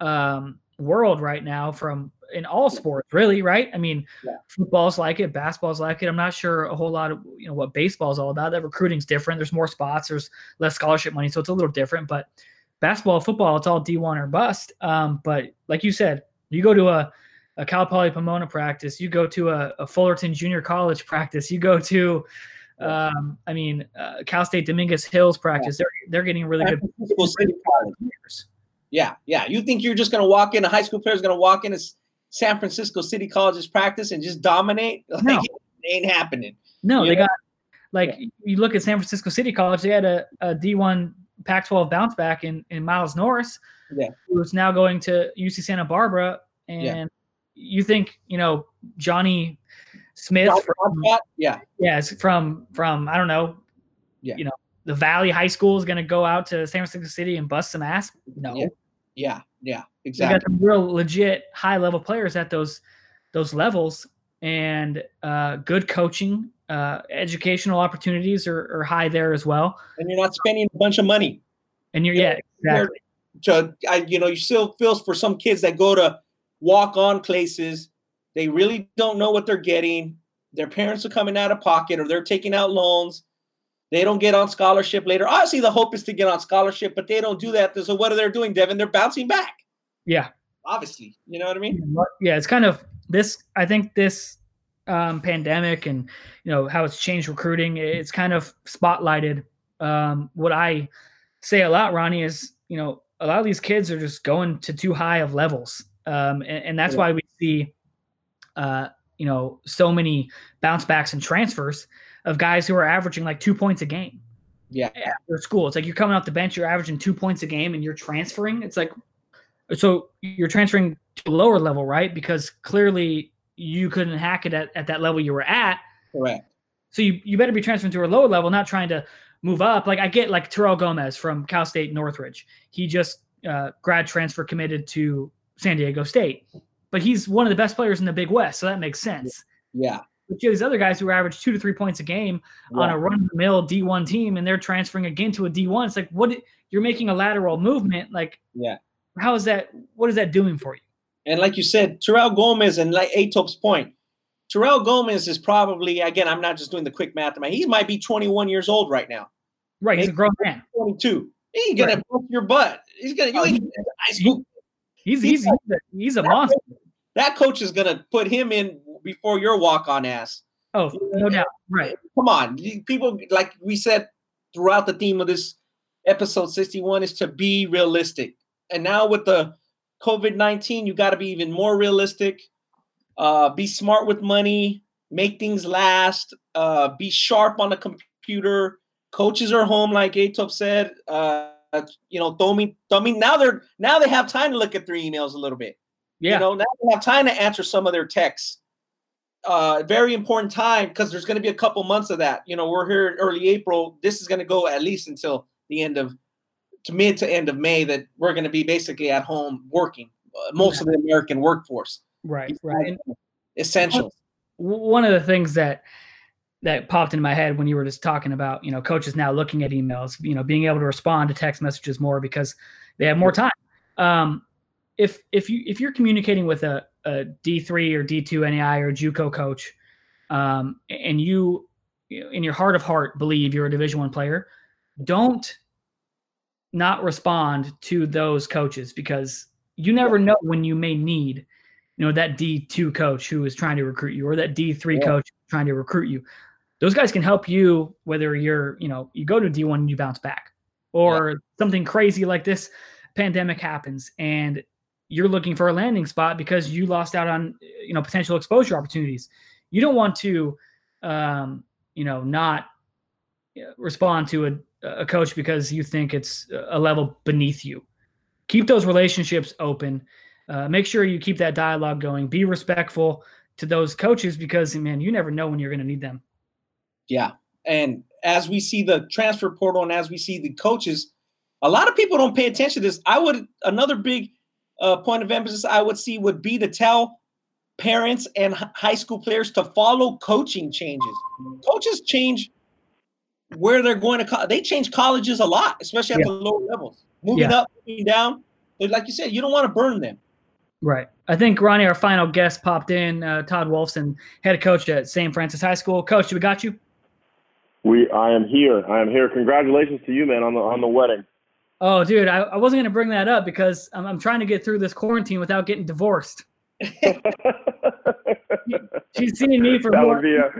um, world right now from in all sports, really, right? I mean, Yeah. football's like it, basketball's like it. I'm not sure a whole lot of you know what baseball's all about. That recruiting's different. There's more spots, there's less scholarship money, so it's a little different. But basketball, football, it's all D1 or bust. Um, but like you said, you go to a a Cal Poly Pomona practice, you go to a, a Fullerton Junior College practice, you go to um, I mean, uh, Cal State Dominguez Hills practice. They're they're getting really good Francisco City College. players. Yeah, yeah. You think you're just going to walk in, a high school player is going to walk in a S- San Francisco City College's practice and just dominate? Like, No. it ain't happening. No, You they know? got like you look at San Francisco City College. They had a, a D1 Pac-12 bounce back in in Miles Norris, Yeah. who's now going to UC Santa Barbara. And Yeah. you think you know Johnny Smith? From? Yeah, yes, from from I don't know. Yeah. You know the Valley High School is going to go out to San Francisco City and bust some ass. No. Yeah. Yeah, yeah, You exactly. got some real legit high level players at those those levels, and uh, good coaching, uh, educational opportunities are, are high there as well. And you're not spending a bunch of money. And you're yeah, exactly. to I, you know you still feels for some kids that go to walk on places they really don't know what they're getting their parents are coming out of pocket or they're taking out loans they don't get on scholarship later obviously the hope is to get on scholarship but they don't do that so what are they doing devin they're bouncing back Yeah, obviously you know what i mean yeah. It's kind of this. I think this um, pandemic and you know how it's changed recruiting. It's kind of spotlighted. Um, what I say a lot, Ronnie, is you know a lot of these kids are just going to too high of levels, um, and, and that's Yeah. why we see, uh, you know, so many bounce backs and transfers of guys who are averaging like two points a game yeah after school. It's like you're coming off the bench, you're averaging two points a game, and you're transferring. It's like, so you're transferring to a lower level, right? Because clearly you couldn't hack it at, at that level you were at. correct So you, you better be transferring to a lower level, not trying to move up. Like I get like Terrell Gomez from Cal State Northridge. He just uh, grad transfer committed to San Diego State, but he's one of the best players in the Big West, so that makes sense. yeah But you have these other guys who average two to three points a game on a run of the mill D1 team and they're transferring again to a D1. It's like, what you're making a lateral movement. Like, Yeah. how is that? What is that doing for you? And like you said, Terrell Gomez and like Etop's point, Terrell Gomez is probably again. I'm not just doing the quick math. He might be 21 years old right now. Right. He's a grown man. 22. He ain't gonna Right. bust your butt. He's gonna. You Oh, ain't he- high school. He's, he's, he's, a, he's a monster. That coach is gonna put him in before your walk on ass. Oh, no doubt. Right. Come on, people. Like we said throughout the theme of this episode 61 is to be realistic. And now with the COVID 19, you got to be even more realistic. Uh, be smart with money. Make things last. Uh, be sharp on the computer. Coaches are home, like Etop said. Uh, you know, Tommy, Tommy. Now they're now they have time to look at their emails a little bit. Yeah. You know, now they have time to answer some of their texts. Uh, very important time because there's going to be a couple months of that. You know, we're here in early April. This is going to go at least until the end of to mid to end of May. That we're going to be basically at home working. Uh, most of the American workforce. right. Right. Essential. one of the things that that popped into my head when you were just talking about you know coaches now looking at emails you know being able to respond to text messages more because they have more time um, if if you if you're communicating with a, a d3 or d2 NAIA or juco coach um, and you in your heart of heart believe you're a division one player don't not respond to those coaches because you never know when you may need you know that D2 coach who is trying to recruit you or that D3 Yeah. coach trying to recruit you. Those guys can help you whether you're, you know, you go to D1 and you bounce back or something crazy like this pandemic happens and you're looking for a landing spot because you lost out on, you know, potential exposure opportunities. You don't want to um, you know, not respond to a a coach because you think it's a level beneath you. Keep those relationships open uh, make sure you keep that dialogue going. Be respectful to those coaches because, man, you never know when you're going to need them. Yeah. And as we see the transfer portal and as we see the coaches, a lot of people don't pay attention to this. I would another big uh, point of emphasis I would see would be to tell parents and high school players to follow coaching changes. Coaches change where they're going to. Co- they change colleges a lot, especially at Yeah. the lower levels. Moving Yeah. up, moving down. Like you said, you don't want to burn them. Right. I think Ronnie, our final guest, popped in. Uh, Todd Wolfson, head coach at St. Francis High School. Coach, we got you. We, I am here. I am here. Congratulations to you, man, on the on the wedding. Oh, dude, I, I wasn't going to bring that up because I'm, I'm trying to get through this quarantine without getting divorced. She's seen me for that more. would be a.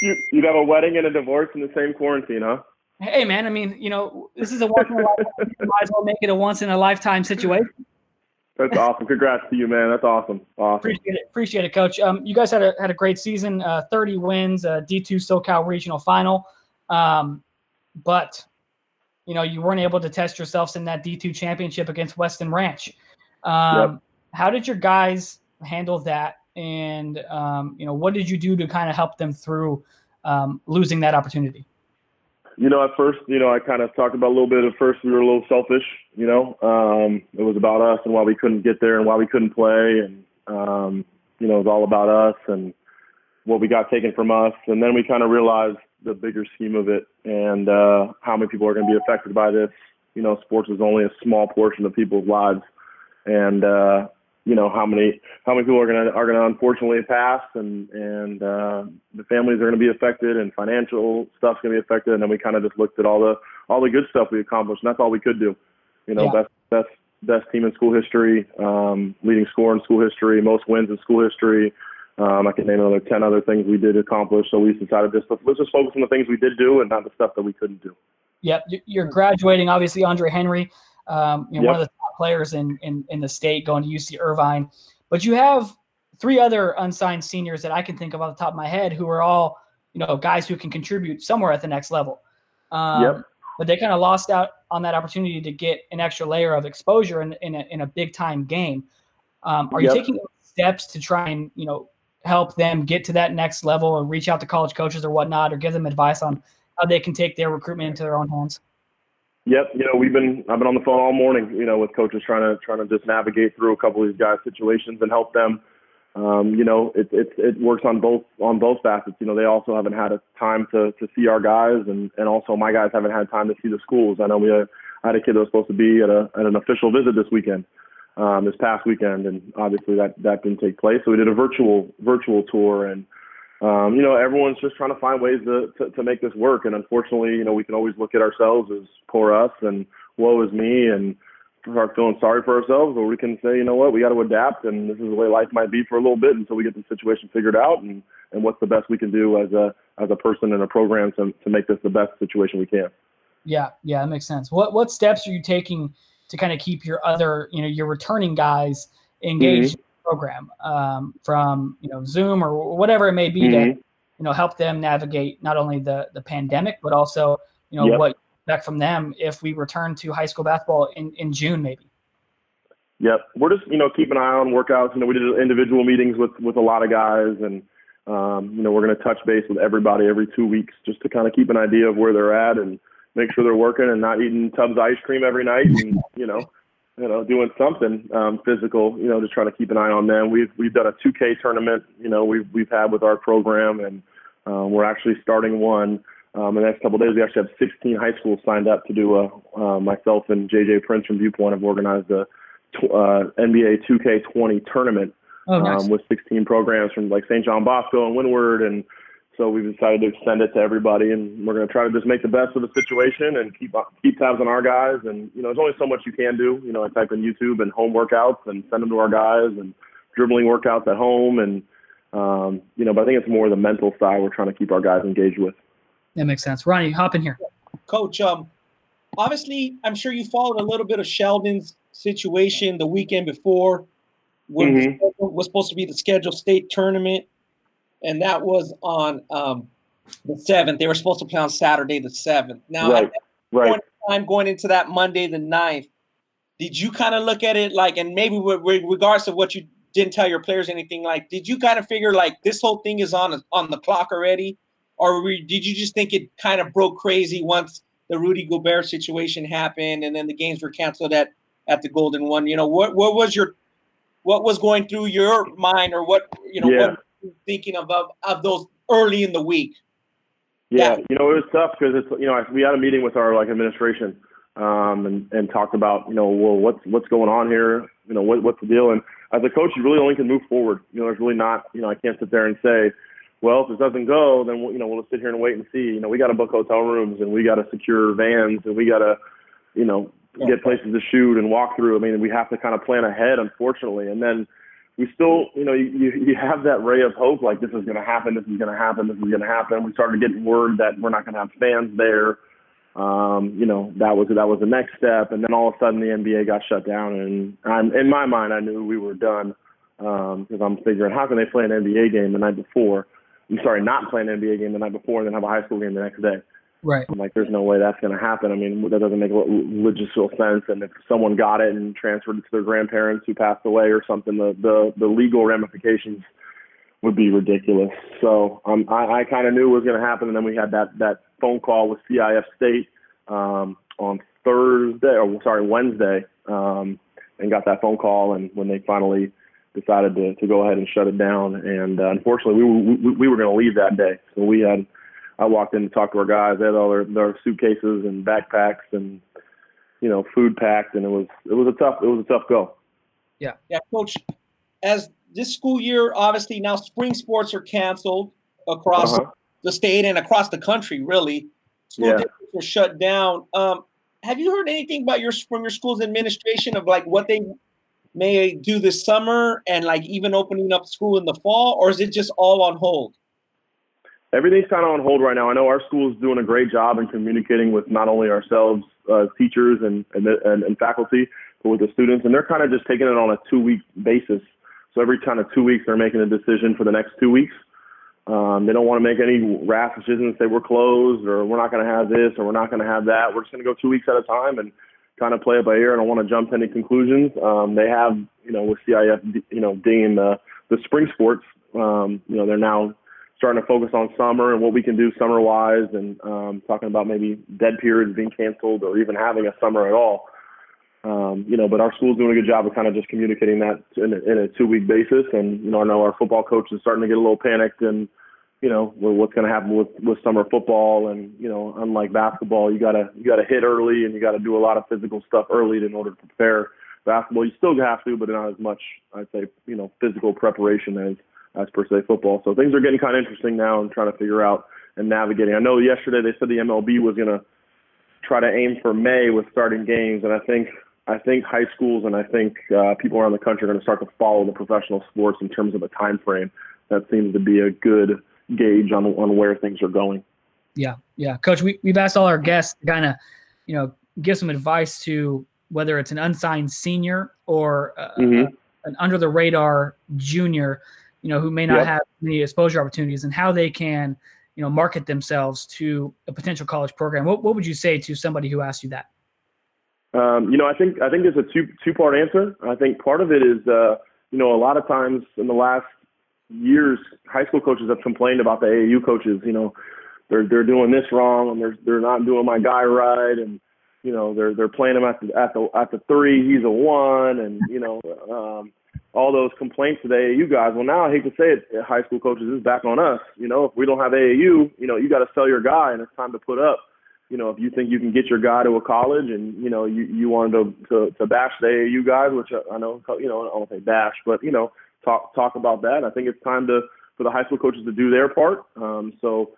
You, you'd have a wedding and a divorce in the same quarantine, huh? Hey, man, I mean, you know, this is a once in a lifetime. Might as well make it a once in a lifetime situation. That's awesome. Congrats to you, man. That's awesome. Awesome. Appreciate it, appreciate it, Coach. Um, you guys had a had a great season. Uh, Thirty wins, uh, D two SoCal regional final, um, but you know you weren't able to test yourselves in that D two championship against Weston Ranch. Um, How did your guys handle that? And um, you know what did you do to kind of help them through um, losing that opportunity? you know, at first, you know, I kind of talked about a little bit. At first, we were a little selfish. You know, um, it was about us and why we couldn't get there and why we couldn't play, and um, you know, it was all about us and what we got taken from us. And then we kind of realized the bigger scheme of it and uh, how many people are going to be affected by this. You know, sports is only a small portion of people's lives, and uh, you know how many how many people are gonna are gonna unfortunately pass and and uh, the families are gonna be affected and financial stuff's gonna be affected. And then we kind of just looked at all the all the good stuff we accomplished. And that's all we could do you know yeah. best best best team in school history um, leading score in school history most wins in school history um, I can name another ten other things we did accomplish so we decided just let's just focus on the things we did do and not the stuff that we couldn't do yep you're graduating obviously Andre Henry um, you know, yep. one of the top players in, in, in the state going to UC Irvine. But you have three other unsigned seniors that I can think of off the top of my head who are all, you know, guys who can contribute somewhere at the next level. Um, yep. But they kind of lost out on that opportunity to get an extra layer of exposure in, in, a, in a big time game. Um, are yep. you taking steps to try and, you know, help them get to that next level or reach out to college coaches or whatnot or give them advice on how they can take their recruitment into their own hands? Yep, you know we've been I've been on the phone all morning, you know, with coaches trying to trying to just navigate through a couple of these guys' situations and help them. Um, you know, it it it works on both on both facets. You know, they also haven't had a time to to see our guys, and and also my guys haven't had time to see the schools. I know we had, a kid that was supposed to be at a at an official visit this weekend, um, this past weekend, and obviously that that didn't take place. So we did a virtual virtual tour and um, you know, everyone's just trying to find ways to, to, to make this work. And unfortunately, you know, we can always look at ourselves as poor us and woe is me and start feeling sorry for ourselves, or we can say, you know what, we got to adapt, and this is the way life might be for a little bit until we get the situation figured out, and and what's the best we can do as a as a person in a program to to make this the best situation we can. Yeah, yeah, that makes sense. What what steps are you taking to kind of keep your other, you know, your returning guys engaged? Mm-hmm program um, from you know Zoom or whatever it may be mm-hmm. to you know help them navigate not only the the pandemic but also you know yep. what back from them if we return to high school basketball in in June maybe. Yep, we're just you know keep an eye on workouts. You know, we did individual meetings with with a lot of guys, and um, you know we're going to touch base with everybody every two weeks just to kind of keep an idea of where they're at and make sure they're working and not eating tubs of ice cream every night, and you know you know, doing something um, physical, you know, just trying to keep an eye on them. We've we've done a 2K tournament, you know, we've we've had with our program, and um, we're actually starting one. Um, in the next couple of days, we actually have 16 high schools signed up to do a. Uh, myself and JJ Prince from Viewpoint have organized a uh, NBA 2K20 tournament oh, nice. um, with 16 programs from like St. John Bosco and Windward and so we've decided to extend it to everybody, and we're going to try to just make the best of the situation and keep keep tabs on our guys. And you know, there's only so much you can do. You know, I type in YouTube and home workouts and send them to our guys and dribbling workouts at home, and um, you know, but I think it's more the mental side we're trying to keep our guys engaged with. That makes sense. Ronnie, hop in here. Coach, um, obviously, I'm sure you followed a little bit of Sheldon's situation the weekend before when mm-hmm. was supposed to be the scheduled state tournament and that was on um, the seventh. They were supposed to play on Saturday the seventh. Now, right, right. time going into that Monday the 9th, did you kind of look at it like, and maybe with, regards of what you didn't tell your players anything like, did you kind of figure like this whole thing is on on the clock already, or did you just think it kind of broke crazy once the Rudy Gobert situation happened and then the games were canceled at at the Golden One? You know, what what was your what was going through your mind, or what you know, yeah. what thinking of, of, of those early in the week? Yeah, yeah. you know, it was tough because it's you know we had a meeting with our like administration um, and and talked about you know well what's what's going on here, you know what what's the deal, and as a coach you really only can move forward. You know, there's really not you know I can't sit there and say, well if it doesn't go then we'll, you know we'll sit here and wait and see. You know we got to book hotel rooms and we got to secure vans and we got to you know get places to shoot and walk through. I mean we have to kind of plan ahead unfortunately, and then we still, you know, you, you have that ray of hope, like this is going to happen, this is going to happen, this is going to happen. We started getting word that we're not going to have fans there. Um, you know, that was that was the next step, and then all of a sudden the NBA got shut down, and I'm, in my mind I knew we were done because um, I'm figuring how can they play an NBA game the night before? I'm sorry, not play an NBA game the night before, and then have a high school game the next day. Right. I'm like, there's no way that's going to happen. I mean, that doesn't make logistical sense. And if someone got it and transferred it to their grandparents who passed away or something, the the, the legal ramifications would be ridiculous. So um, I, I kind of knew it was going to happen, and then we had that that phone call with CIF State um, on Thursday, or sorry, Wednesday, um, and got that phone call. And when they finally decided to, to go ahead and shut it down, and uh, unfortunately, we, we, we were going to leave that day. So we had, I walked in to talk to our guys. They had all their, their suitcases and backpacks and you know food packed, and it was it was a tough it was a tough go. Yeah, yeah, coach. As this school year, obviously now spring sports are canceled across uh-huh. the state and across the country. Really, school yeah. were shut down. Um, have you heard anything about your from your school's administration of like what they may do this summer and like even opening up school in the fall, or is it just all on hold? Everything's kind of on hold right now. I know our school is doing a great job in communicating with not only ourselves, uh, teachers and, and, and and faculty, but with the students, and they're kind of just taking it on a two week basis. So every kind of two weeks, they're making a decision for the next two weeks. Um, they don't want to make any rash decisions, and say we're closed or we're not going to have this or we're not going to have that. We're just going to go two weeks at a time and kind of play it by ear. I don't want to jump any conclusions. Um, they have, you know, with CIF, you know, dinging the, the spring sports, um, you know, they're now starting to focus on summer and what we can do summer wise and um, talking about maybe dead periods being canceled or even having a summer at all. Um, you know, but our school's doing a good job of kind of just communicating that in a, in a two week basis. And, you know, I know our football coach is starting to get a little panicked and, you know, what's going to happen with, with summer football. And, you know, unlike basketball, you gotta, you gotta hit early and you gotta do a lot of physical stuff early in order to prepare basketball. You still have to, but not as much, I'd say, you know, physical preparation as, as per se football. So things are getting kind of interesting now and trying to figure out and navigating. I know yesterday they said the MLB was going to try to aim for May with starting games, and I think I think high schools and I think uh, people around the country are going to start to follow the professional sports in terms of a time frame. That seems to be a good gauge on on where things are going. Yeah, yeah, Coach. We we've asked all our guests to kind of, you know, give some advice to whether it's an unsigned senior or uh, mm-hmm. an under the radar junior, you know, who may not yep. have any exposure opportunities, and how they can, you know, market themselves to a potential college program. What what would you say to somebody who asked you that? Um, you know, I think I think there's a two two part answer. I think part of it is, uh, you know, a lot of times in the last years, high school coaches have complained about the AAU coaches. You know, they're they're doing this wrong and they're they're not doing my guy right, and you know they're they're playing him at the at the at the three, he's a one, and you know um, all those complaints to the AAU guys. Well, now I hate to say it, high school coaches is back on us. You know, if we don't have AAU, you know, you got to sell your guy, and it's time to put up you know, if you think you can get your guy to a college and, you know, you, you wanted to, to, to bash the AAU guys, which I know, you know, I don't say bash, but, you know, talk, talk about that. I think it's time to, for the high school coaches to do their part. Um, so,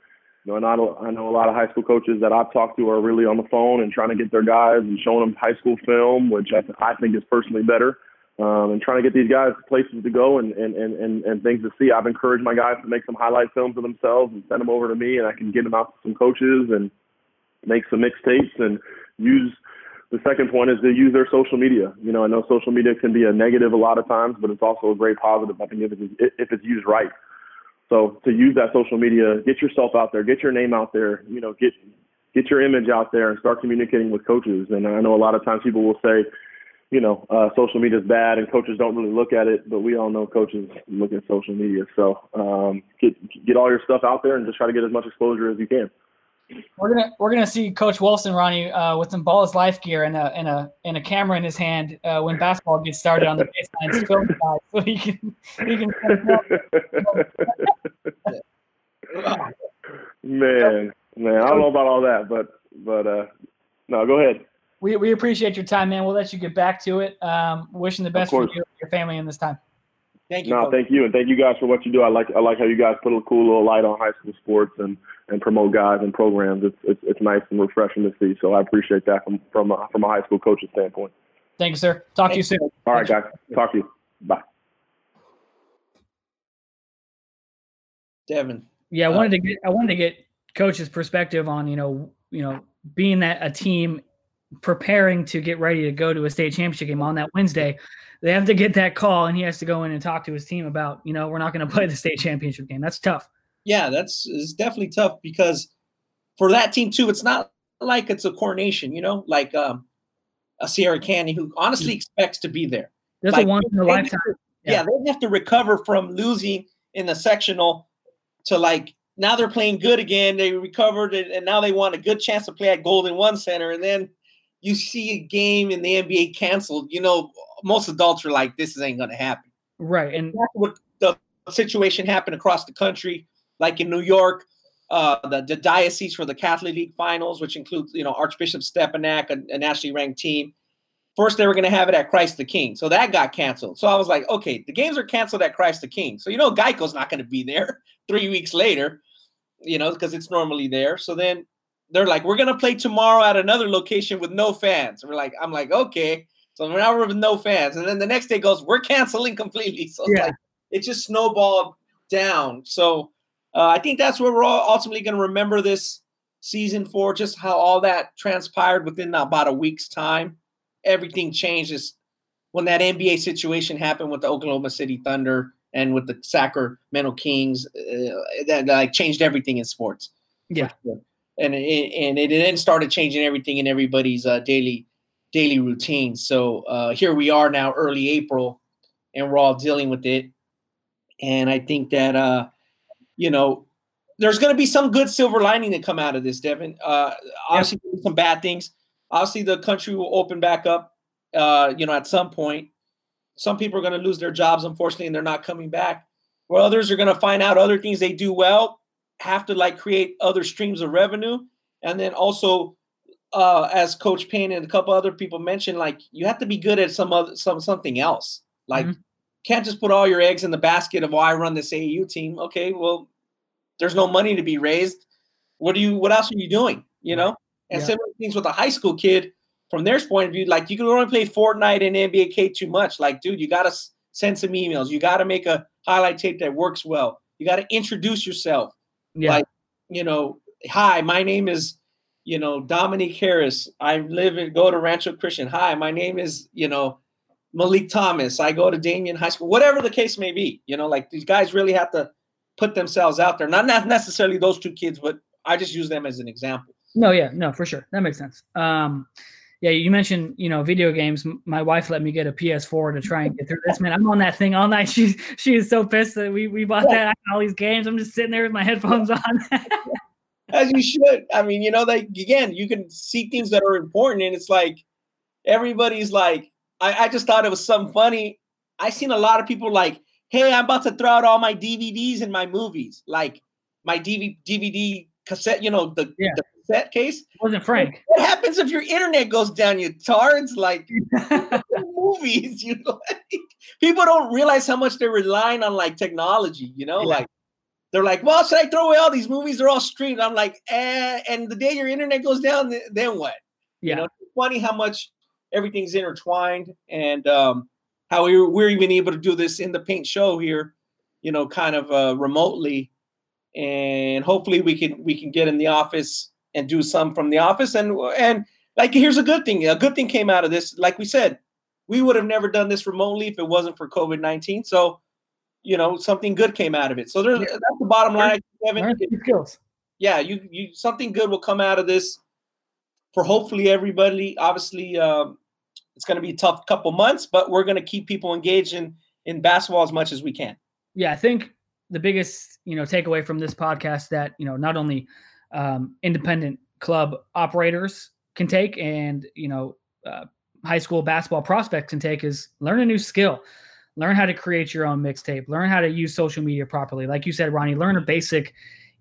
you know, and I, I know a lot of high school coaches that I've talked to are really on the phone and trying to get their guys and showing them high school film, which I, I think is personally better. Um, and trying to get these guys places to go and, and, and, and, and things to see. I've encouraged my guys to make some highlight films of themselves and send them over to me, and I can get them out to some coaches and make some mixtapes and use the second point is to use their social media. You know, I know social media can be a negative a lot of times, but it's also a great positive. I think if it's, if it's used right. So to use that social media, get yourself out there, get your name out there. You know, get get your image out there and start communicating with coaches. And I know a lot of times people will say, you know, uh, social media is bad and coaches don't really look at it, but we all know coaches look at social media. So um, get get all your stuff out there and just try to get as much exposure as you can. We're gonna we're gonna see Coach Wolfson, Ronnie, uh, with some Ball is Life gear and a and a and a camera in his hand uh, when basketball gets started on the baseline film side, so he can he can. man, man, I don't know about all that, but but uh, no, go ahead. We we appreciate your time, man. We'll let you get back to it. Um, wishing the best for you and your family in this time. Thank you. No, coach. thank you, and thank you guys for what you do. I like I like how you guys put a cool little light on high school sports and and promote guys and programs. It's it's, it's nice and refreshing to see. So I appreciate that from from a, from a high school coach's standpoint. Thank you, sir. Talk Thanks. to you soon. All right, guys. Talk to you. Bye. Devin. Yeah, I wanted uh, to get I wanted to get coach's perspective on you know you know being that a team preparing to get ready to go to a state championship game on that Wednesday they have to get that call and he has to go in and talk to his team about, you know, we're not going to play the state championship game. That's tough. Yeah, that's it's definitely tough because for that team too, it's not like it's a coronation, you know, like um, a Sierra Canyon who honestly expects to be there. There's like, a once in a lifetime. Yeah. yeah, they have to recover from losing in the sectional to like now they're playing good again. They recovered and, and now they want a good chance to play at Golden One Center. And then you see a game in the NBA canceled. You know, most adults are like, "This ain't gonna happen." Right, and that's what the situation happened across the country, like in New York. Uh, the, the diocese for the Catholic League finals, which includes you know Archbishop Stepinac, a, a nationally ranked team. First, they were going to have it at Christ the King, so that got canceled. So I was like, okay, the games are canceled at Christ the King, so you know Geico's not going to be there three weeks later, you know, because it's normally there. So then they're like, we're going to play tomorrow at another location with no fans. we're like, I'm like, okay. So now we're with no fans, and then the next day goes, we're canceling completely. So yeah. like, it just snowballed down. So uh, I think that's where we're all ultimately going to remember this season for, just how all that transpired within about a week's time. Everything changes when that NBA situation happened with the Oklahoma City Thunder and with the Sacramento Kings. Uh, that, like changed everything in sports. Yeah, sure. and it, and it then started changing everything in everybody's uh, daily daily routine. So uh, here we are now, early April, and we're all dealing with it. And I think that uh, you know, there's going to be some good silver lining that come out of this, Devin. Uh, obviously, yeah. some bad things. Obviously, the country will open back up. Uh, you know, at some point, some people are going to lose their jobs, unfortunately, and they're not coming back. Where others are going to find out other things they do well, have to like create other streams of revenue, and then also, uh, as Coach Payne and a couple other people mentioned, like you have to be good at some other some something else. Like mm-hmm can't just put all your eggs in the basket of, oh, I run this AAU team. Okay, well, there's no money to be raised. What do you? What else are you doing? You know, and yeah. similar things with a high school kid. From their point of view, like you can only play Fortnite and NBA K too much. Like, dude, you gotta send some emails. You gotta make a highlight tape that works well. You gotta introduce yourself. Yeah. Like, you know, hi, my name is, you know, Dominique Harris. I live and go to Rancho Christian. Hi, my name is, you know, Malik Thomas. I go to Damien High School, whatever the case may be. You know, like these guys really have to put themselves out there. Not not necessarily those two kids, but I just use them as an example. No, yeah, no, for sure. That makes sense. Um, yeah, you mentioned, you know, video games. My wife let me get a PS4 to try and get through this. Man, I'm on that thing all night. She she is so pissed that we we bought that all these games. I'm just sitting there with my headphones on. As you should. I mean, you know, like again, you can see things that are important, and it's like everybody's like, I, I just thought it was something funny. I seen a lot of people like, hey, I'm about to throw out all my DVDs and my movies, like my DVD, DVD cassette, you know, the, yeah. the cassette case. It wasn't Frank. What happens if your internet goes down, you tards? Like movies, you know, like, people don't realize how much they're relying on like technology, you know, yeah. like they're like, well, should I throw away all these movies? They're all streamed. I'm like, eh, and the day your internet goes down, then what? Yeah. You know, it's funny how much everything's intertwined and um, how we we're even able to do this in the paint show here, you know, kind of uh, remotely, and hopefully we can we can get in the office and do some from the office and and like here's a good thing. A good thing came out of this. Like we said, we would have never done this remotely if it wasn't for COVID nineteen. So, you know, something good came out of it. So there's yeah. that's the bottom line. Kevin. Skills. Yeah, you you something good will come out of this for hopefully everybody. Obviously, um, it's going to be a tough couple months, but we're going to keep people engaged in in basketball as much as we can. Yeah, I think the biggest you know takeaway from this podcast that you know not only um, independent club operators can take and you know uh, high school basketball prospects can take is learn a new skill. Learn how to create your own mixtape. Learn how to use social media properly. Like you said ronnie learn a basic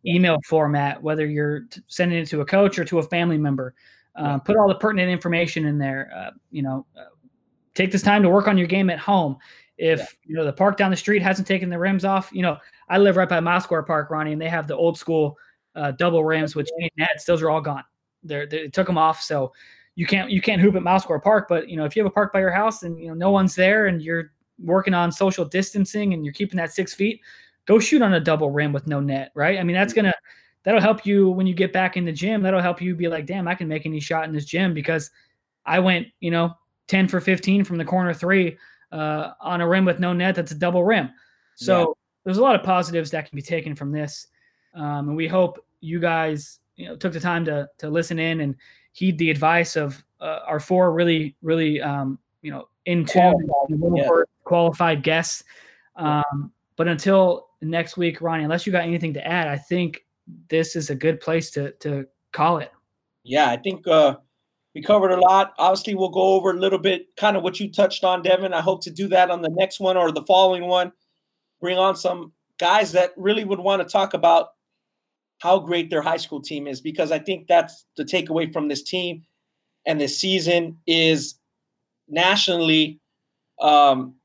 email format whether you're sending it to a coach or to a family member uh, put all the pertinent information in there. Uh, you know, uh, take this time to work on your game at home. If yeah. you know the park down the street hasn't taken the rims off, you know I live right by Square Park, Ronnie, and they have the old school uh, double rims, which ain't nets. Those are all gone. They're, they took them off, so you can't you can't hoop at Square Park. But you know if you have a park by your house and you know no one's there and you're working on social distancing and you're keeping that six feet, go shoot on a double rim with no net, right? I mean that's gonna that'll help you when you get back in the gym. That'll help you be like, damn, I can make any shot in this gym because I went, you know, 10 for 15 from the corner three uh, on a rim with no net. That's a double rim. So yeah. there's a lot of positives that can be taken from this. Um, and we hope you guys, you know, took the time to, to listen in and heed the advice of uh, our four really, really, um, you know, in tune, yeah. qualified guests. Um, but until next week, Ronnie, unless you got anything to add, I think this is a good place to to call it. Yeah, I think uh, we covered a lot. Obviously, we'll go over a little bit, kind of what you touched on, Devin. I hope to do that on the next one or the following one. Bring on some guys that really would want to talk about how great their high school team is, because I think that's the takeaway from this team and this season is nationally. Um,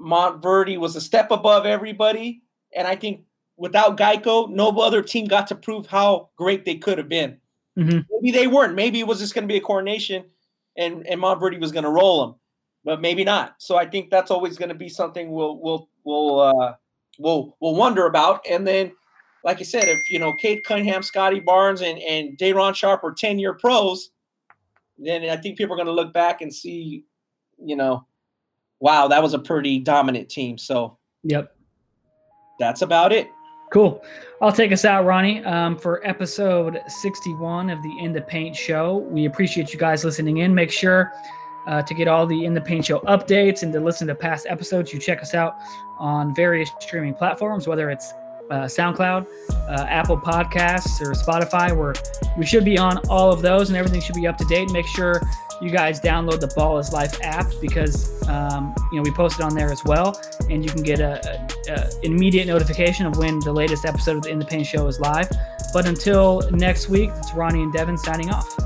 Montverde was a step above everybody, and I think without Geico, no other team got to prove how great they could have been. Mm-hmm. Maybe they weren't. Maybe it was just going to be a coronation, and and Montverde was going to roll them, but maybe not. So I think that's always going to be something we'll we'll we'll uh, we'll we'll wonder about. And then, like I said, if you know Cade Cunningham, Scottie Barnes, and and Day'Ron Sharp are ten year pros, then I think people are going to look back and see, you know, wow, that was a pretty dominant team. So yep, that's about it. Cool. I'll take us out, Ronnie, um, for episode 61 of the In the Paint Show. We appreciate you guys listening in. Make sure uh, to get all the In the Paint Show updates and to listen to past episodes. You check us out on various streaming platforms, whether it's uh, SoundCloud, uh, Apple Podcasts, or Spotify, where we should be on all of those and everything should be up to date. Make sure you guys download the Ball is Life app because um, you know we post it on there as well, and you can get a, immediate notification of when the latest episode of the In the Paint Show is live. But until next week, it's Ronnie and Devin signing off.